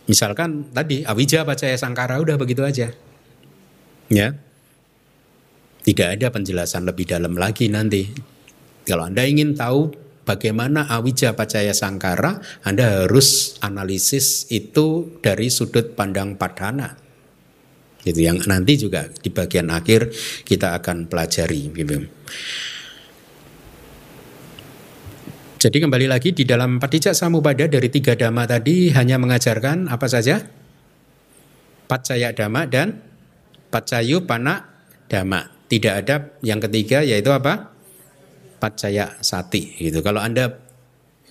Misalkan tadi Awija Pacaya Sangkara udah begitu aja. Ya. Tidak ada penjelasan lebih dalam lagi nanti. Kalau Anda ingin tahu bagaimana Awija Pacaya Sangkara, Anda harus analisis itu dari sudut pandang padana. Itu yang nanti juga di bagian akhir kita akan pelajari gitu. Jadi kembali lagi di dalam Patijak Samubada dari tiga dhamma tadi hanya mengajarkan apa saja? Pacaya dhamma dan Pacayu Pana dhamma. Tidak ada yang ketiga yaitu apa? Pacaya sati gitu. Kalau Anda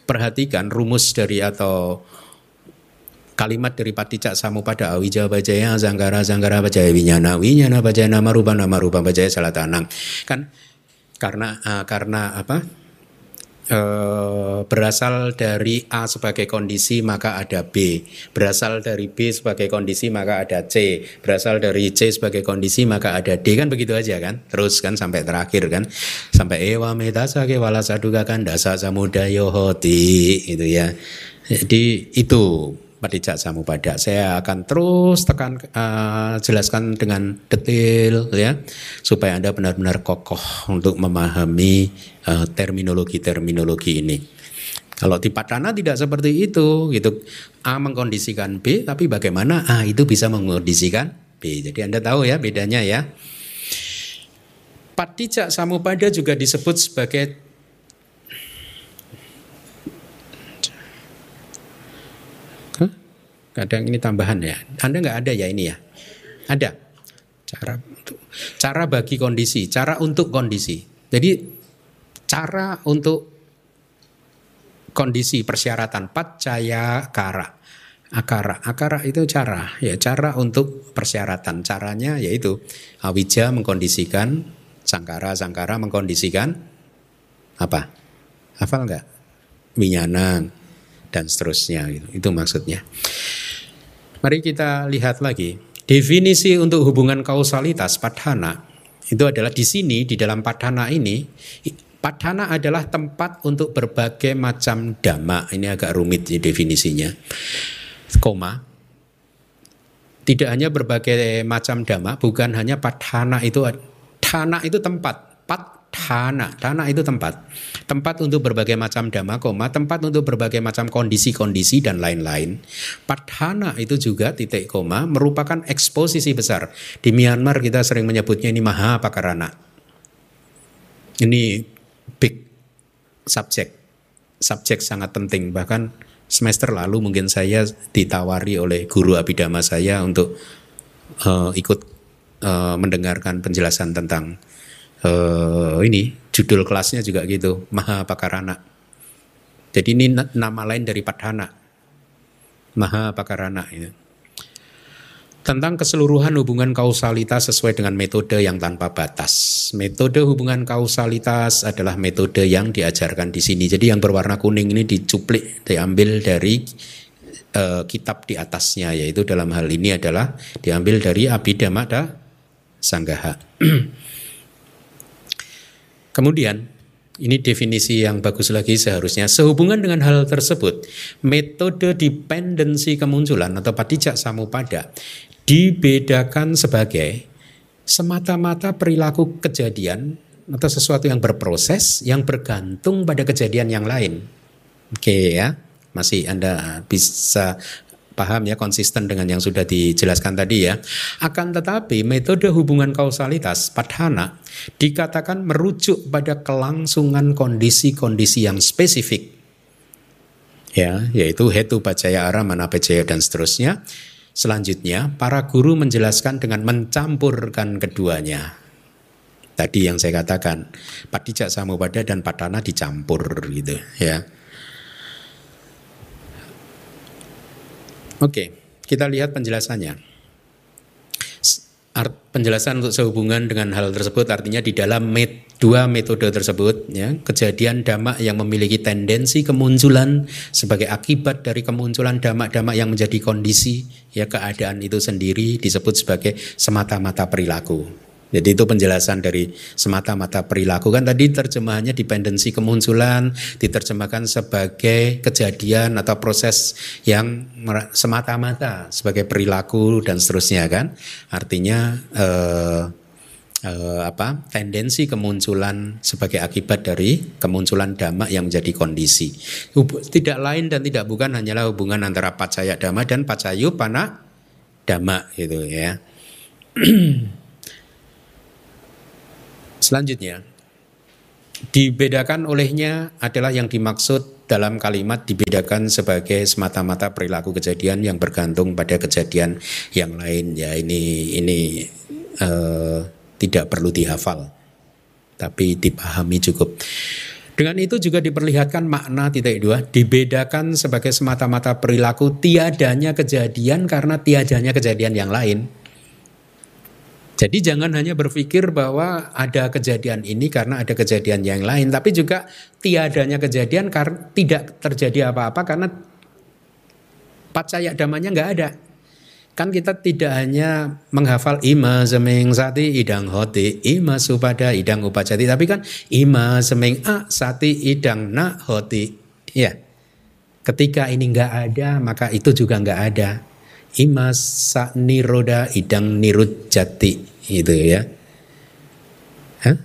perhatikan rumus dari atau kalimat dari Patijak Samupada Awija Bajaya Zanggara Zanggara Bajaya Winyana Winyana Bajaya Nama Rupa Nama Rupa Bajaya Salatanang kan karena uh, karena apa berasal dari A sebagai kondisi maka ada B, berasal dari B sebagai kondisi maka ada C, berasal dari C sebagai kondisi maka ada D. Kan begitu aja kan, terus kan sampai terakhir kan, sampai ewa metasa wala saduga kan dasa samudayo hoti itu ya. Jadi itu Padijak Samupada. Saya akan terus tekan uh, jelaskan dengan detail ya supaya Anda benar-benar kokoh untuk memahami uh, terminologi-terminologi ini. Kalau di Padana tidak seperti itu gitu. A mengkondisikan B tapi bagaimana A itu bisa mengkondisikan B. Jadi Anda tahu ya bedanya ya. Patijak Samupada juga disebut sebagai Kadang ini tambahan ya. Anda nggak ada ya ini ya? Ada. Cara untuk cara bagi kondisi, cara untuk kondisi. Jadi cara untuk kondisi persyaratan pacaya kara. Akara, akara itu cara, ya cara untuk persyaratan. Caranya yaitu awija mengkondisikan, sangkara, sangkara mengkondisikan apa? Hafal nggak? Winyana dan seterusnya. Gitu. Itu maksudnya. Mari kita lihat lagi. Definisi untuk hubungan kausalitas padhana itu adalah di sini di dalam padhana ini padhana adalah tempat untuk berbagai macam dhamma. Ini agak rumit definisinya. Koma. Tidak hanya berbagai macam dhamma, bukan hanya padhana itu dhana itu tempat. Pad Dana, dana itu tempat. Tempat untuk berbagai macam dhamma, koma, tempat untuk berbagai macam kondisi-kondisi dan lain-lain. Padhana itu juga titik koma merupakan eksposisi besar. Di Myanmar kita sering menyebutnya ini maha pakarana. Ini big subject. Subjek sangat penting. Bahkan semester lalu mungkin saya ditawari oleh guru abidama saya untuk uh, ikut uh, mendengarkan penjelasan tentang uh, ini judul kelasnya juga gitu Maha Pakarana. Jadi ini nama lain dari Padhana. Maha Pakarana itu. Tentang keseluruhan hubungan kausalitas sesuai dengan metode yang tanpa batas. Metode hubungan kausalitas adalah metode yang diajarkan di sini. Jadi yang berwarna kuning ini dicuplik, diambil dari uh, kitab di atasnya, yaitu dalam hal ini adalah diambil dari Abhidhamma Sanggaha. Kemudian ini definisi yang bagus lagi seharusnya sehubungan dengan hal tersebut metode dependensi kemunculan atau patijak samupada dibedakan sebagai semata-mata perilaku kejadian atau sesuatu yang berproses yang bergantung pada kejadian yang lain. Oke ya, masih Anda bisa paham ya konsisten dengan yang sudah dijelaskan tadi ya. Akan tetapi metode hubungan kausalitas padhana dikatakan merujuk pada kelangsungan kondisi-kondisi yang spesifik. Ya, yaitu hetu bacaya ara manapejaya dan seterusnya. Selanjutnya, para guru menjelaskan dengan mencampurkan keduanya. Tadi yang saya katakan, padijak samupada dan padana dicampur gitu ya. Oke, kita lihat penjelasannya. Penjelasan untuk sehubungan dengan hal tersebut artinya di dalam met, dua metode tersebut ya kejadian damak yang memiliki tendensi kemunculan sebagai akibat dari kemunculan damak-damak yang menjadi kondisi ya keadaan itu sendiri disebut sebagai semata-mata perilaku jadi itu penjelasan dari semata-mata perilaku kan tadi terjemahannya dependensi kemunculan diterjemahkan sebagai kejadian atau proses yang semata-mata sebagai perilaku dan seterusnya kan. Artinya eh, eh, apa? tendensi kemunculan sebagai akibat dari kemunculan dhamma yang menjadi kondisi. Tidak lain dan tidak bukan hanyalah hubungan antara pacaya dhamma dan pacayu pana dhamma gitu ya. Selanjutnya, dibedakan olehnya adalah yang dimaksud dalam kalimat dibedakan sebagai semata-mata perilaku kejadian yang bergantung pada kejadian yang lain. Ya ini ini uh, tidak perlu dihafal, tapi dipahami cukup. Dengan itu juga diperlihatkan makna titik dua dibedakan sebagai semata-mata perilaku tiadanya kejadian karena tiadanya kejadian yang lain. Jadi jangan hanya berpikir bahwa ada kejadian ini karena ada kejadian yang lain, tapi juga tiadanya kejadian karena tidak terjadi apa-apa karena pacaya damanya nggak ada. Kan kita tidak hanya menghafal ima seming sati idang hoti, ima supada idang upacati, tapi kan ima seming a sati idang na hoti. Ya, ketika ini nggak ada maka itu juga nggak ada imasa niroda idang nirut jati itu ya. Hah?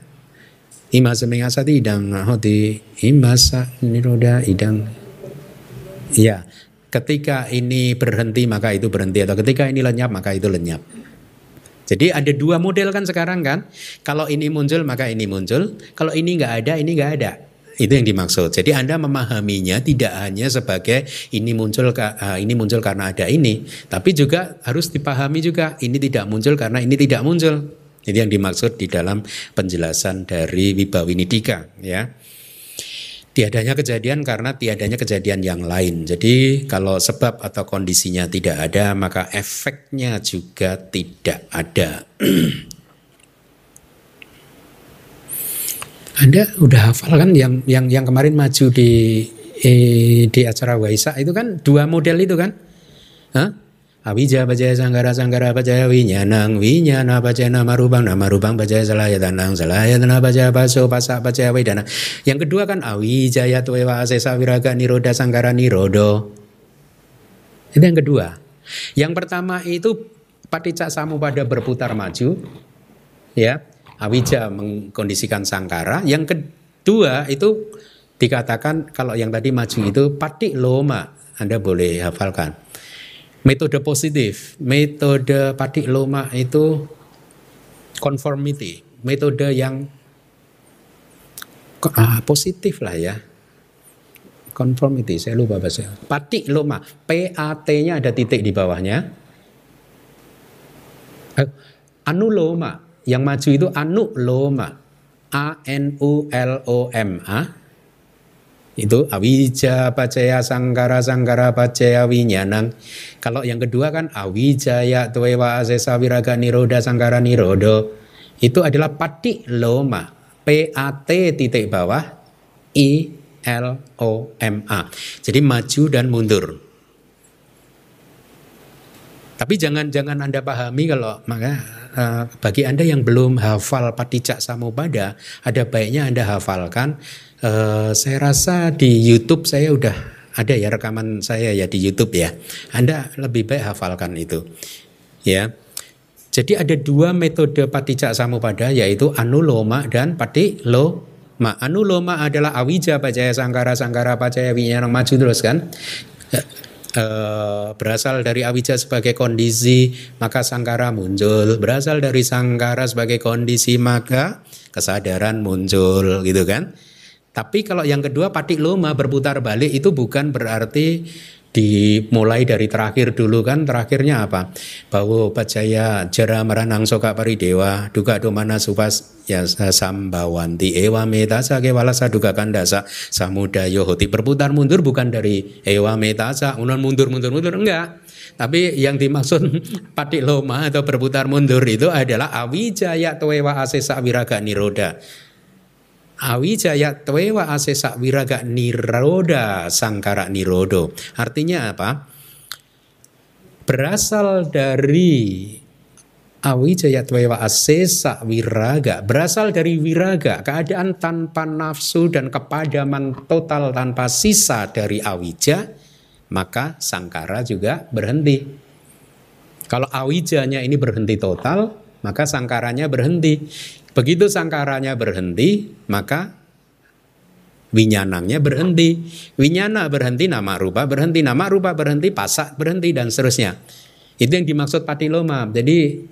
imasa mengasati idang hoti. Imasa niroda idang. Ya ketika ini berhenti maka itu berhenti. Atau ketika ini lenyap maka itu lenyap. Jadi ada dua model kan sekarang kan. Kalau ini muncul maka ini muncul. Kalau ini nggak ada ini nggak ada itu yang dimaksud. Jadi Anda memahaminya tidak hanya sebagai ini muncul uh, ini muncul karena ada ini, tapi juga harus dipahami juga ini tidak muncul karena ini tidak muncul. Itu yang dimaksud di dalam penjelasan dari Wibawinidika ya. Tiadanya kejadian karena tiadanya kejadian yang lain. Jadi kalau sebab atau kondisinya tidak ada, maka efeknya juga tidak ada. Anda udah hafal kan yang yang yang kemarin maju di eh, di acara Waisak itu kan dua model itu kan? Hah? Awija bajaya sanggara sanggara bajaya winyanang winyana bajaya nama rubang nama rubang bajaya salaya tanang salaya tanah bajaya baso pasak bajaya wedana. Yang kedua kan awijaya tuewa asesa wiraga niroda sanggara nirodo. Itu yang kedua. Yang pertama itu paticak samu pada berputar maju, ya awija mengkondisikan sangkara. Yang kedua itu dikatakan kalau yang tadi maju itu pati loma. Anda boleh hafalkan. Metode positif, metode pati loma itu conformity, metode yang ah, positif lah ya. Conformity, saya lupa bahasa. Pati loma, P-A-T-nya ada titik di bawahnya. Eh, anuloma, yang maju itu anu loma. A N U L O M A. Itu awija pacaya sangkara sangkara pacaya winyanang. Kalau yang kedua kan awijaya tuewa asesa wiraga niroda sangkara nirodo. Itu adalah pati loma. P A T titik bawah I L O M A. Jadi maju dan mundur. Tapi jangan jangan Anda pahami kalau maka uh, bagi Anda yang belum hafal Patijak Samubada, ada baiknya Anda hafalkan. Uh, saya rasa di YouTube saya udah ada ya rekaman saya ya di YouTube ya. Anda lebih baik hafalkan itu. Ya. Jadi ada dua metode Patijak Samubada yaitu anuloma dan patiloma. Anuloma adalah awija pacaya sangkara sangkara pacaya winyana maju terus kan Uh, berasal dari awija sebagai kondisi maka sangkara muncul. Berasal dari sangkara sebagai kondisi maka kesadaran muncul gitu kan? Tapi kalau yang kedua patik loma berputar balik itu bukan berarti dimulai dari terakhir dulu kan terakhirnya apa? Bahwa pacaya jara meranang soka paridewa duga domana supas ya sambawanti ewa metasa kewalasa duga kandasa samudayo hoti berputar mundur bukan dari ewa metasa unon mundur mundur mundur enggak. Tapi yang dimaksud patik loma atau berputar mundur itu adalah awijaya tuewa asesa wiraga niroda Awijaya twewa asesa wiraga niroda sangkara nirodo. Artinya apa? Berasal dari Awijaya twewa asesa wiraga berasal dari wiraga keadaan tanpa nafsu dan kepadaman total tanpa sisa dari awija maka sangkara juga berhenti. Kalau awijanya ini berhenti total maka sangkaranya berhenti. Begitu sangkaranya berhenti, maka winyanangnya berhenti. Winyana berhenti, nama rupa berhenti, nama rupa berhenti, pasak berhenti, dan seterusnya. Itu yang dimaksud patiloma. Jadi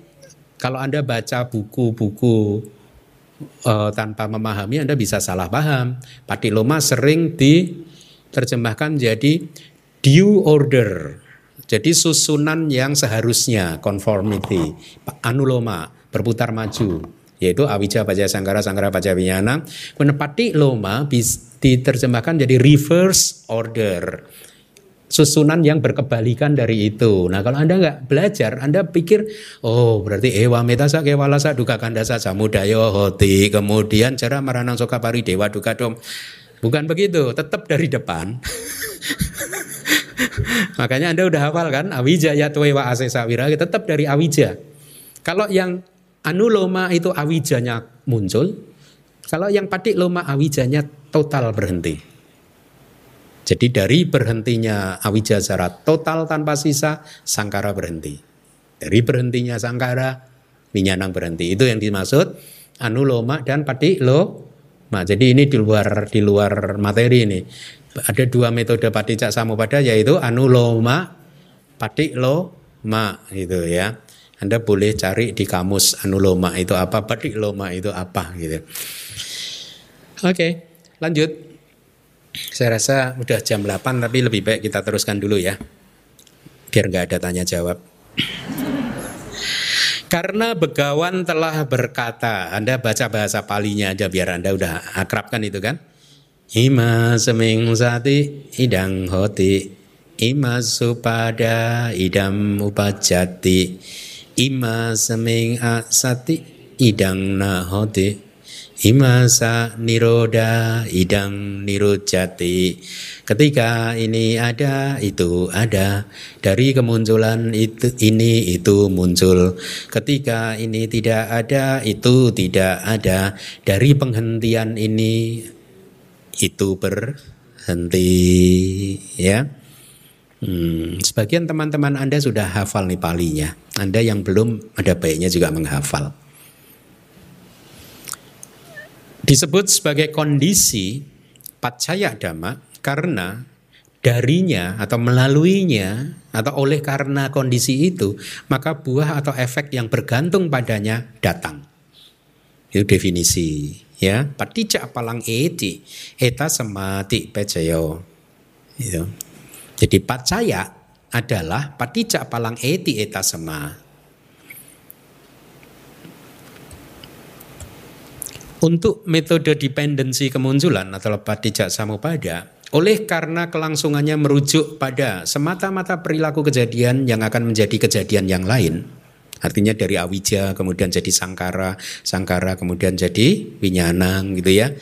kalau Anda baca buku-buku uh, tanpa memahami, Anda bisa salah paham. Patiloma sering diterjemahkan jadi due order. Jadi susunan yang seharusnya conformity, anuloma, berputar maju yaitu awija baca sangkara sangkara baca winyana menepati loma diterjemahkan jadi reverse order susunan yang berkebalikan dari itu. Nah kalau Anda nggak belajar, Anda pikir, oh berarti ewa metasa kewalasa duka kandasa samudayo hoti, kemudian cara maranang soka pari dewa duka dom. Bukan begitu, tetap dari depan. Makanya Anda udah hafal kan, awija ya wa asesa wiragi, tetap dari awija. Kalau yang anuloma itu awijanya muncul, kalau yang patik loma awijanya total berhenti. Jadi dari berhentinya Awijazara total tanpa sisa, Sangkara berhenti. Dari berhentinya Sangkara, Minyanang berhenti. Itu yang dimaksud Anuloma dan Padiloma. Jadi ini di luar di luar materi ini. Ada dua metode Padicak Samupada yaitu Anuloma, Padiloma gitu ya. Anda boleh cari di kamus Anuloma itu apa, Padiloma itu apa gitu. Oke, lanjut. Saya rasa udah jam 8 tapi lebih baik kita teruskan dulu ya. Biar nggak ada tanya jawab. Karena Begawan telah berkata, Anda baca bahasa palinya aja biar Anda udah akrab kan itu kan? Ima seming sati idang hoti Ima supada idam upajati Ima seming asati idang nahoti Imasa niroda idang nirujati. Ketika ini ada, itu ada. Dari kemunculan itu ini itu muncul. Ketika ini tidak ada, itu tidak ada. Dari penghentian ini itu berhenti, ya. Hmm, sebagian teman-teman Anda sudah hafal nih palinya. Anda yang belum ada baiknya juga menghafal disebut sebagai kondisi pacaya dhamma karena darinya atau melaluinya atau oleh karena kondisi itu maka buah atau efek yang bergantung padanya datang. Itu definisi ya. Patija palang eti eta semati pecayo. Itu. Jadi pacaya adalah patija palang eti eta sema. Untuk metode dependensi kemunculan atau patijak samupada, oleh karena kelangsungannya merujuk pada semata-mata perilaku kejadian yang akan menjadi kejadian yang lain, artinya dari awija kemudian jadi sangkara, sangkara kemudian jadi winyanang gitu ya.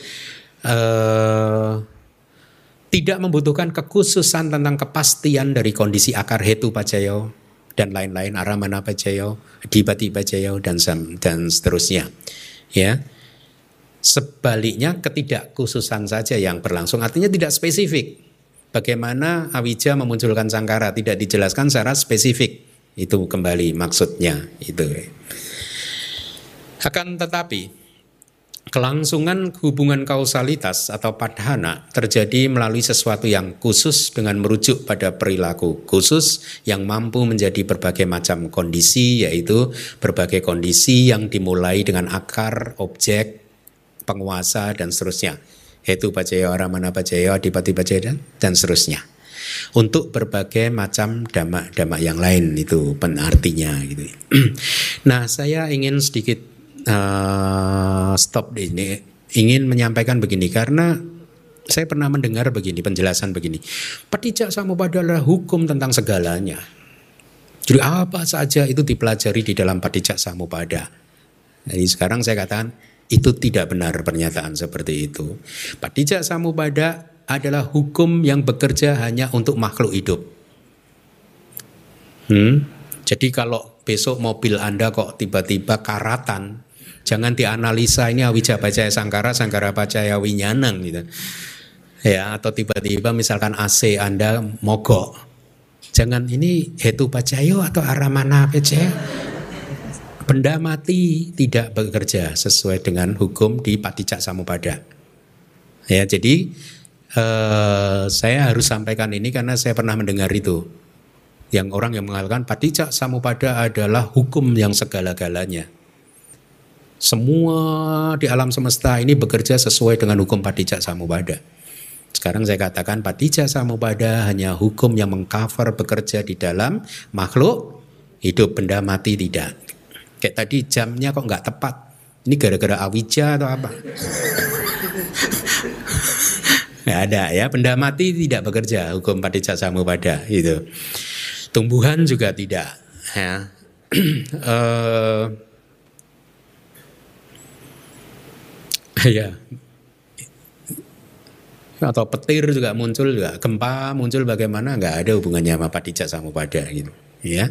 Uh, tidak membutuhkan kekhususan tentang kepastian dari kondisi akar hetu pacayo dan lain-lain aramana pacayo, dibati pacayo dan dan seterusnya. Ya. Sebaliknya ketidakkhususan saja yang berlangsung artinya tidak spesifik. Bagaimana Awija memunculkan sangkara tidak dijelaskan secara spesifik. Itu kembali maksudnya itu. Akan tetapi kelangsungan hubungan kausalitas atau padhana terjadi melalui sesuatu yang khusus dengan merujuk pada perilaku khusus yang mampu menjadi berbagai macam kondisi yaitu berbagai kondisi yang dimulai dengan akar, objek, penguasa dan seterusnya. Hetu Pacaya, Ramana Pacaya, Adipati Pacaya dan seterusnya. Untuk berbagai macam damak-damak yang lain itu penartinya gitu. nah saya ingin sedikit uh, stop di ini. Ingin menyampaikan begini karena saya pernah mendengar begini penjelasan begini. Patijak Samupada adalah hukum tentang segalanya. Jadi apa saja itu dipelajari di dalam Patijak Samupada. Jadi sekarang saya katakan itu tidak benar pernyataan seperti itu. Patijak samupada adalah hukum yang bekerja hanya untuk makhluk hidup. Hmm? Jadi kalau besok mobil Anda kok tiba-tiba karatan, jangan dianalisa ini awija bacaya sangkara, sangkara bacaya winyanang gitu. Ya, atau tiba-tiba misalkan AC Anda mogok. Jangan ini hetu bacayo atau aramana bacaya benda mati tidak bekerja sesuai dengan hukum di Patijak Samupada. Ya, jadi eh, saya harus sampaikan ini karena saya pernah mendengar itu. Yang orang yang mengatakan Patijak Samupada adalah hukum yang segala-galanya. Semua di alam semesta ini bekerja sesuai dengan hukum Patijak Samupada. Sekarang saya katakan Patijak Samupada hanya hukum yang mengcover bekerja di dalam makhluk hidup benda mati tidak. Kayak tadi jamnya kok nggak tepat. Ini gara-gara awija atau apa? nggak ada ya. Benda mati tidak bekerja hukum paticca samupada itu. Tumbuhan juga tidak ya. uh, ya. Atau petir juga muncul juga. Gempa muncul bagaimana? Nggak ada hubungannya sama paticca samupada gitu. Ya.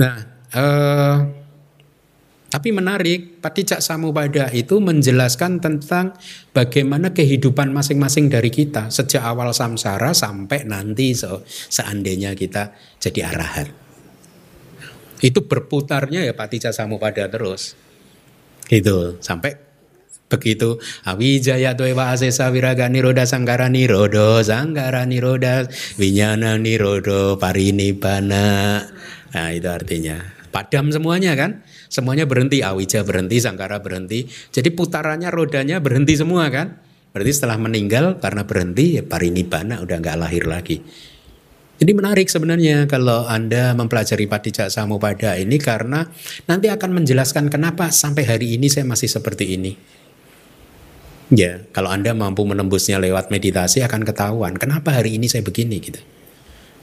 Nah eh, tapi menarik paticca samupada itu menjelaskan tentang bagaimana kehidupan masing-masing dari kita sejak awal samsara sampai nanti so, seandainya kita jadi arahan. Itu berputarnya ya paticca samupada terus gitu. Sampai Begitu. Awijaya Dewa Asesa Viraga Niroda Sangkara Nirodo Sangkara Niroda Winyana Nirodo Parinibana Nah itu artinya. Padam semuanya kan? Semuanya berhenti Awija berhenti Sangkara berhenti. Jadi putarannya rodanya berhenti semua kan? Berarti setelah meninggal karena berhenti ya parinibana udah nggak lahir lagi. Jadi menarik sebenarnya kalau Anda mempelajari Padijak Samupada ini karena nanti akan menjelaskan kenapa sampai hari ini saya masih seperti ini. Ya, kalau Anda mampu menembusnya lewat meditasi akan ketahuan kenapa hari ini saya begini gitu.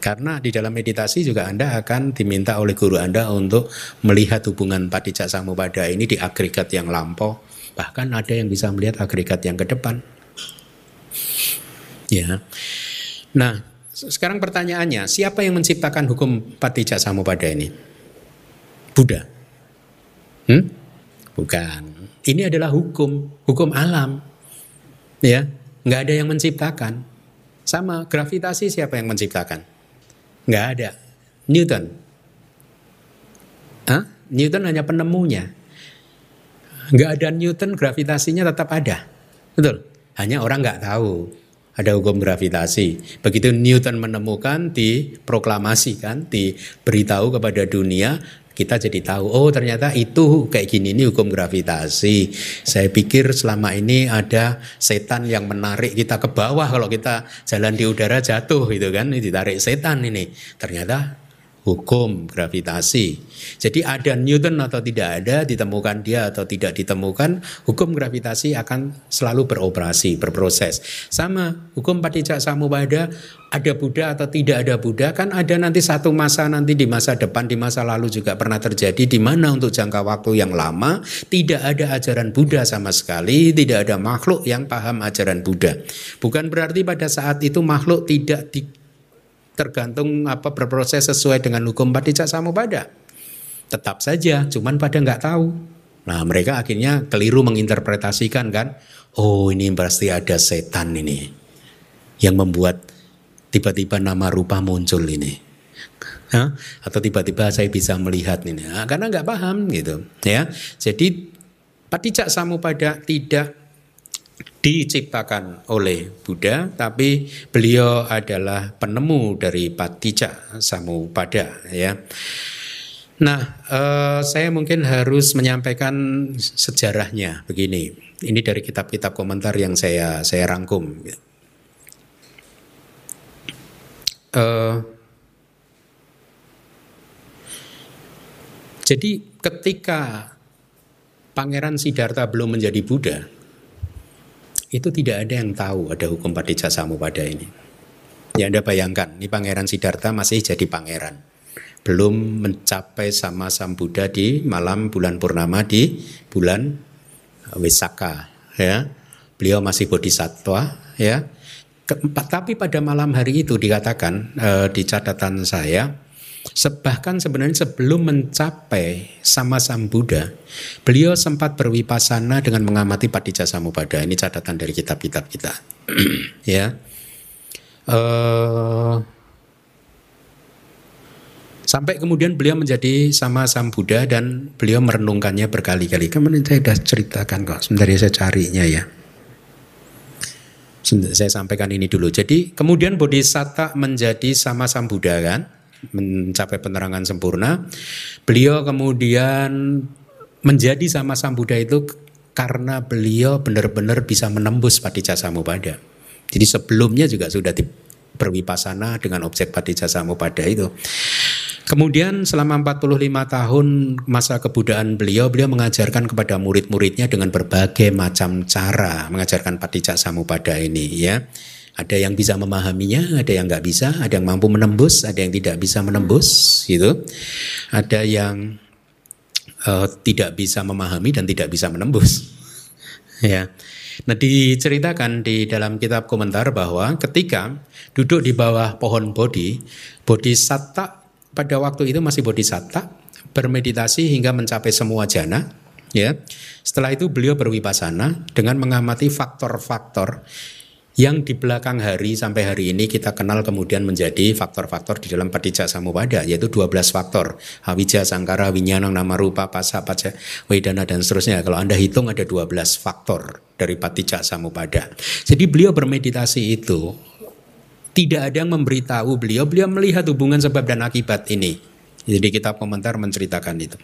Karena di dalam meditasi juga Anda akan diminta oleh guru Anda untuk melihat hubungan padijak samupada ini di agregat yang lampau. Bahkan ada yang bisa melihat agregat yang ke depan. Ya. Nah, sekarang pertanyaannya, siapa yang menciptakan hukum padijak samupada ini? Buddha. Hmm? Bukan. Ini adalah hukum, hukum alam ya nggak ada yang menciptakan sama gravitasi siapa yang menciptakan nggak ada Newton Hah? Newton hanya penemunya nggak ada Newton gravitasinya tetap ada betul hanya orang nggak tahu ada hukum gravitasi. Begitu Newton menemukan, diproklamasikan, diberitahu kepada dunia, kita jadi tahu oh ternyata itu kayak gini ini hukum gravitasi. Saya pikir selama ini ada setan yang menarik kita ke bawah kalau kita jalan di udara jatuh gitu kan, ditarik setan ini. Ternyata hukum gravitasi. Jadi ada Newton atau tidak ada, ditemukan dia atau tidak ditemukan, hukum gravitasi akan selalu beroperasi, berproses. Sama hukum patijak samubada, ada Buddha atau tidak ada Buddha, kan ada nanti satu masa nanti di masa depan, di masa lalu juga pernah terjadi, di mana untuk jangka waktu yang lama tidak ada ajaran Buddha sama sekali, tidak ada makhluk yang paham ajaran Buddha. Bukan berarti pada saat itu makhluk tidak di tergantung apa berproses sesuai dengan hukum padijak samubada. Tetap saja, cuman pada nggak tahu. Nah mereka akhirnya keliru menginterpretasikan kan, oh ini pasti ada setan ini yang membuat tiba-tiba nama rupa muncul ini. Hah? Atau tiba-tiba saya bisa melihat ini, nah, karena nggak paham gitu, ya. Jadi padijak samupada tidak diciptakan oleh Buddha, tapi beliau adalah penemu dari Patijak Samupada ya. Nah, eh, saya mungkin harus menyampaikan sejarahnya begini. Ini dari kitab-kitab komentar yang saya saya rangkum. Eh, jadi ketika Pangeran Siddhartha belum menjadi Buddha, itu tidak ada yang tahu ada hukum padijak samupada ini. Ya Anda bayangkan, ini Pangeran Siddhartha masih jadi pangeran. Belum mencapai sama Sang Buddha di malam bulan purnama di bulan Wisaka. Ya. Beliau masih bodhisattva. Ya. Tapi pada malam hari itu dikatakan eh, di catatan saya, Bahkan sebenarnya sebelum mencapai sama Sang Buddha, beliau sempat berwipasana dengan mengamati Padija Samupada. Ini catatan dari kitab-kitab kita. ya. Uh, sampai kemudian beliau menjadi sama Sang Buddha dan beliau merenungkannya berkali-kali. Kemudian saya sudah ceritakan kok. Sebentar ya saya carinya ya. Saya sampaikan ini dulu. Jadi kemudian Bodhisatta menjadi sama Buddha kan mencapai penerangan sempurna. Beliau kemudian menjadi sama Sang Buddha itu karena beliau benar-benar bisa menembus Padijja Samupada. Jadi sebelumnya juga sudah berwipasana dengan objek Padijja Samupada itu. Kemudian selama 45 tahun masa kebudayaan beliau, beliau mengajarkan kepada murid-muridnya dengan berbagai macam cara mengajarkan patijak samupada ini ya. Ada yang bisa memahaminya, ada yang nggak bisa, ada yang mampu menembus, ada yang tidak bisa menembus, gitu. Ada yang uh, tidak bisa memahami dan tidak bisa menembus, ya. Nah diceritakan di dalam kitab komentar bahwa ketika duduk di bawah pohon bodhi, bodhisatta pada waktu itu masih bodhisatta bermeditasi hingga mencapai semua jana. Ya, setelah itu beliau berwipasana dengan mengamati faktor-faktor yang di belakang hari sampai hari ini kita kenal kemudian menjadi faktor-faktor di dalam Padija Samupada yaitu 12 faktor. Hawija, Sangkara, Winyanang, Nama Rupa, Pasa, Paca, Wedana dan seterusnya. Kalau Anda hitung ada 12 faktor dari Padija Samupada jadi beliau bermeditasi itu tidak ada yang memberitahu beliau. Beliau melihat hubungan sebab dan akibat ini. Jadi kitab komentar menceritakan itu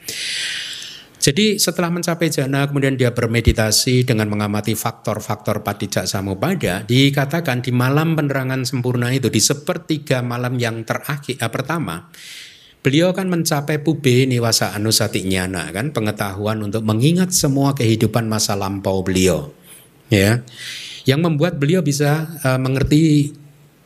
jadi setelah mencapai jana kemudian dia bermeditasi dengan mengamati faktor-faktor padijak samupada dikatakan di malam penerangan sempurna itu di sepertiga malam yang terakhir eh, pertama beliau akan mencapai pube niwasa anusati nyana kan pengetahuan untuk mengingat semua kehidupan masa lampau beliau ya. Yang membuat beliau bisa uh, mengerti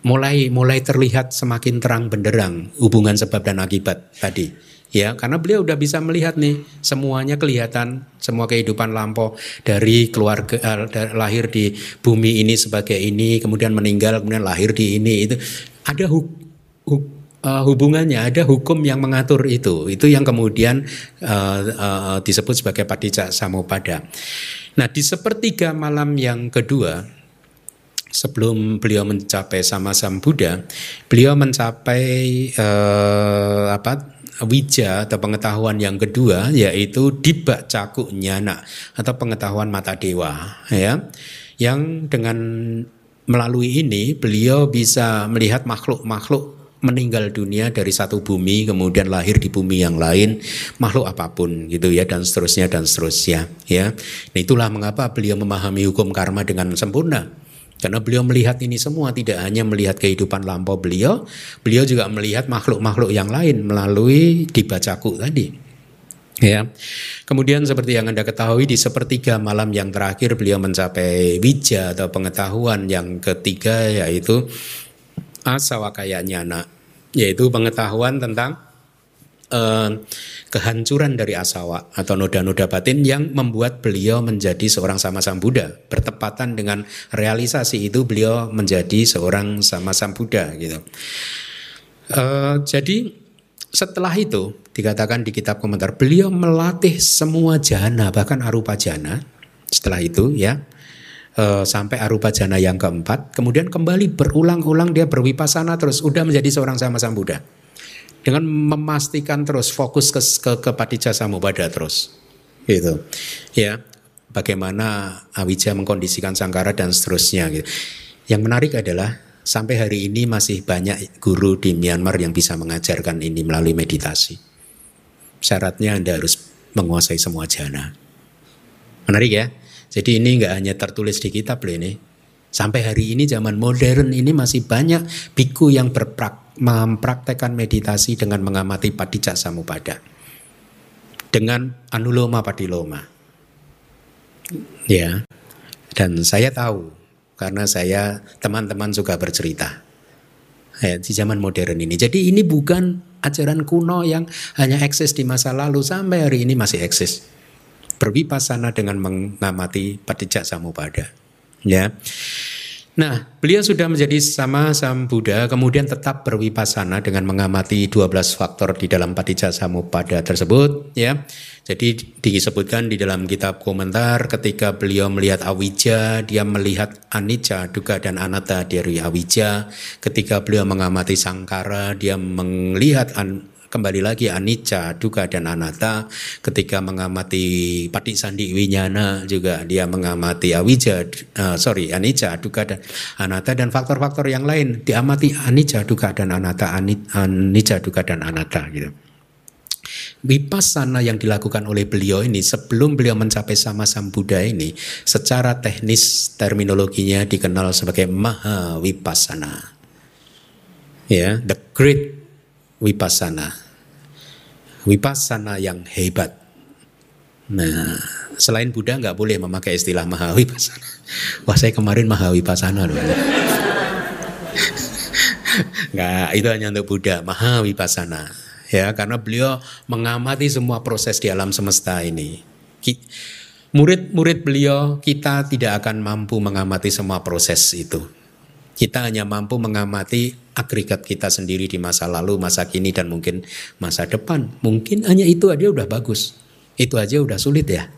mulai mulai terlihat semakin terang benderang hubungan sebab dan akibat tadi ya karena beliau udah bisa melihat nih semuanya kelihatan semua kehidupan lampau dari keluarga uh, lahir di bumi ini sebagai ini kemudian meninggal kemudian lahir di ini itu ada hu, hu, uh, hubungannya ada hukum yang mengatur itu. Itu yang kemudian uh, uh, disebut sebagai patija samupada nah di sepertiga malam yang kedua sebelum beliau mencapai sama sam Buddha, beliau mencapai uh, apa wija atau pengetahuan yang kedua yaitu dibak cakuk nyana atau pengetahuan mata dewa ya. Yang dengan melalui ini beliau bisa melihat makhluk-makhluk meninggal dunia dari satu bumi kemudian lahir di bumi yang lain makhluk apa pun gitu ya dan seterusnya dan seterusnya ya. Nah, itulah mengapa beliau memahami hukum karma dengan sempurna karena beliau melihat ini semua tidak hanya melihat kehidupan lampau beliau, beliau juga melihat makhluk-makhluk yang lain melalui dibacaku tadi. Ya. Kemudian seperti yang Anda ketahui di sepertiga malam yang terakhir beliau mencapai wija atau pengetahuan yang ketiga yaitu asawakaya nyana yaitu pengetahuan tentang eh, kehancuran dari asawa atau noda-noda batin yang membuat beliau menjadi seorang sama sam Buddha. Bertepatan dengan realisasi itu beliau menjadi seorang sama sam Buddha gitu. Uh, jadi setelah itu dikatakan di kitab komentar beliau melatih semua jana bahkan arupa jana setelah itu ya uh, sampai arupa jana yang keempat kemudian kembali berulang-ulang dia berwipasana terus udah menjadi seorang sama sam Buddha dengan memastikan terus fokus ke ke, ke Padija Samubada terus. Gitu. Ya. Bagaimana Awija mengkondisikan Sangkara dan seterusnya gitu. Yang menarik adalah sampai hari ini masih banyak guru di Myanmar yang bisa mengajarkan ini melalui meditasi. Syaratnya Anda harus menguasai semua jana. Menarik ya? Jadi ini nggak hanya tertulis di kitab loh ini. Sampai hari ini zaman modern ini masih banyak biku yang berprak mempraktekkan meditasi dengan mengamati padijak samupada dengan anuloma padiloma. Ya. Dan saya tahu karena saya teman-teman juga bercerita ya, di zaman modern ini. Jadi ini bukan ajaran kuno yang hanya eksis di masa lalu sampai hari ini masih eksis. Berwipasana dengan mengamati padijak samupada. Ya. Nah, beliau sudah menjadi sama Sam Buddha, kemudian tetap berwipasana dengan mengamati 12 faktor di dalam Patija Samupada tersebut, ya. Jadi disebutkan di dalam kitab komentar ketika beliau melihat awija, dia melihat anicca, duka dan anatta dari awija. Ketika beliau mengamati sangkara, dia melihat an kembali lagi anicca, duka dan anatta. Ketika mengamati pati sandi winyana juga dia mengamati awija, uh, sorry anicca, duka dan anatta dan faktor-faktor yang lain diamati anicca, duka dan anatta, anicca, duka dan anatta gitu. Vipassana yang dilakukan oleh beliau ini sebelum beliau mencapai sama Sam Buddha ini secara teknis terminologinya dikenal sebagai Maha Vipassana. Ya, the great Vipassana Wipasana yang hebat. Nah, selain Buddha nggak boleh memakai istilah Mahawipasana. Wah saya kemarin Mahawipasana loh. nggak, itu hanya untuk Buddha, Mahawipasana. Ya, karena beliau mengamati semua proses di alam semesta ini. Murid-murid beliau kita tidak akan mampu mengamati semua proses itu. Kita hanya mampu mengamati agregat kita sendiri di masa lalu, masa kini dan mungkin masa depan. Mungkin hanya itu aja udah bagus. Itu aja udah sulit ya.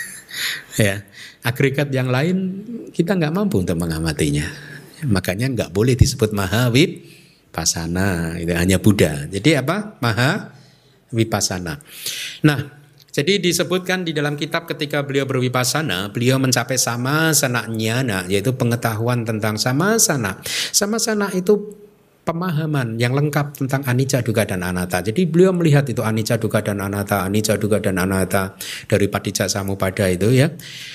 ya, agregat yang lain kita nggak mampu untuk mengamatinya. Makanya nggak boleh disebut mahawib pasana, itu hanya Buddha. Jadi apa? Maha wipasana. Nah, jadi disebutkan di dalam kitab ketika beliau berwipasana, beliau mencapai sama sana nyana, yaitu pengetahuan tentang sama sana. Sama sana itu pemahaman yang lengkap tentang anicca, duga dan anatta. Jadi beliau melihat itu anicca, duga dan anatta, anicca, duga dan anatta dari Padicca Samupada itu ya.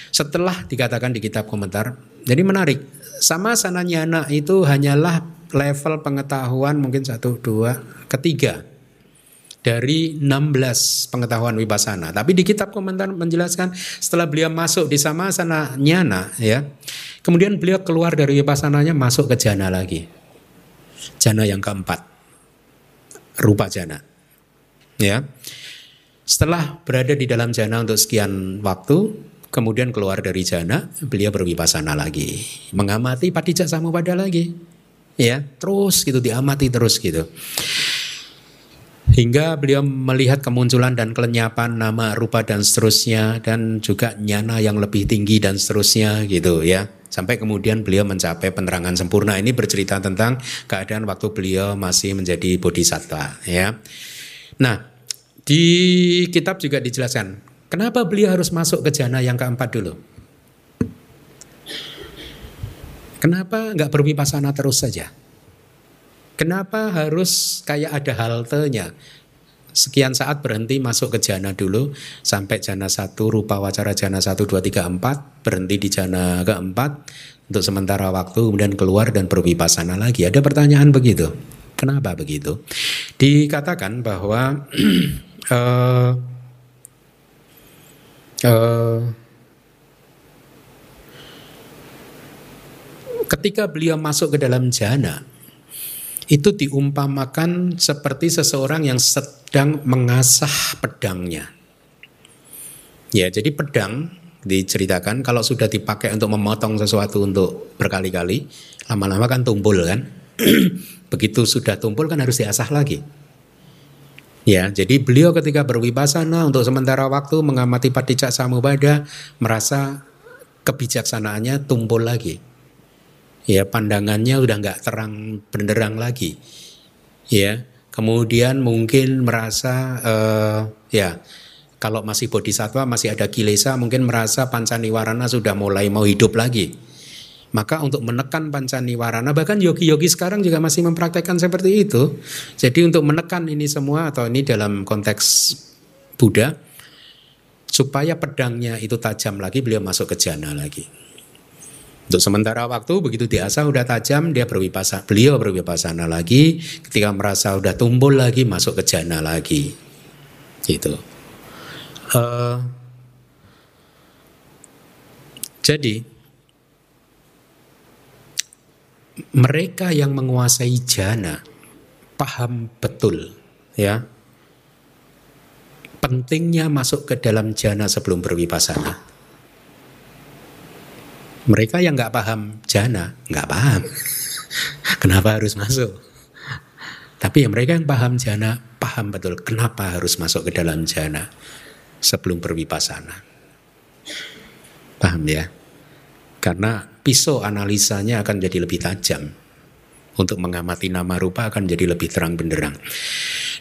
Setelah dikatakan di kitab komentar, jadi menarik. Sama sana nyana itu hanyalah level pengetahuan mungkin satu, dua, ketiga dari 16 pengetahuan wipasana. Tapi di kitab komentar menjelaskan setelah beliau masuk di sama sana nyana ya. Kemudian beliau keluar dari wipasananya masuk ke jana lagi. Jana yang keempat. Rupa jana. Ya. Setelah berada di dalam jana untuk sekian waktu, kemudian keluar dari jana, beliau berwipasana lagi, mengamati padijak pada lagi. Ya, terus gitu diamati terus gitu. Hingga beliau melihat kemunculan dan kelenyapan nama, rupa dan seterusnya dan juga nyana yang lebih tinggi dan seterusnya gitu ya. Sampai kemudian beliau mencapai penerangan sempurna. Ini bercerita tentang keadaan waktu beliau masih menjadi bodhisattva ya. Nah, di kitab juga dijelaskan kenapa beliau harus masuk ke jana yang keempat dulu. Kenapa nggak berwipasana terus saja? Kenapa harus kayak ada haltenya? Sekian saat berhenti masuk ke jana dulu sampai jana satu rupa wacara jana satu dua tiga empat berhenti di jana keempat untuk sementara waktu kemudian keluar dan berwipasana lagi. Ada pertanyaan begitu. Kenapa begitu? Dikatakan bahwa uh, uh, ketika beliau masuk ke dalam jana itu diumpamakan seperti seseorang yang sedang mengasah pedangnya. Ya, jadi pedang diceritakan kalau sudah dipakai untuk memotong sesuatu untuk berkali-kali, lama-lama kan tumpul kan. Begitu sudah tumpul kan harus diasah lagi. Ya, jadi beliau ketika berwipasana untuk sementara waktu mengamati Padicak Samubada merasa kebijaksanaannya tumpul lagi ya pandangannya udah nggak terang benderang lagi. Ya kemudian mungkin merasa uh, ya kalau masih bodhisatwa masih ada kilesa mungkin merasa pancaniwarana sudah mulai mau hidup lagi. Maka untuk menekan pancaniwarana bahkan yogi-yogi sekarang juga masih mempraktekkan seperti itu. Jadi untuk menekan ini semua atau ini dalam konteks Buddha supaya pedangnya itu tajam lagi beliau masuk ke jana lagi untuk sementara waktu begitu diasah udah tajam dia berwipasa beliau berwipasana lagi ketika merasa udah tumpul lagi masuk ke jana lagi gitu. Uh, jadi mereka yang menguasai jana paham betul ya pentingnya masuk ke dalam jana sebelum berwipasana. Mereka yang nggak paham jana, nggak paham. kenapa harus masuk? Tapi yang mereka yang paham jana, paham betul kenapa harus masuk ke dalam jana sebelum berwipasana. Paham ya? Karena pisau analisanya akan jadi lebih tajam. Untuk mengamati nama rupa akan jadi lebih terang benderang.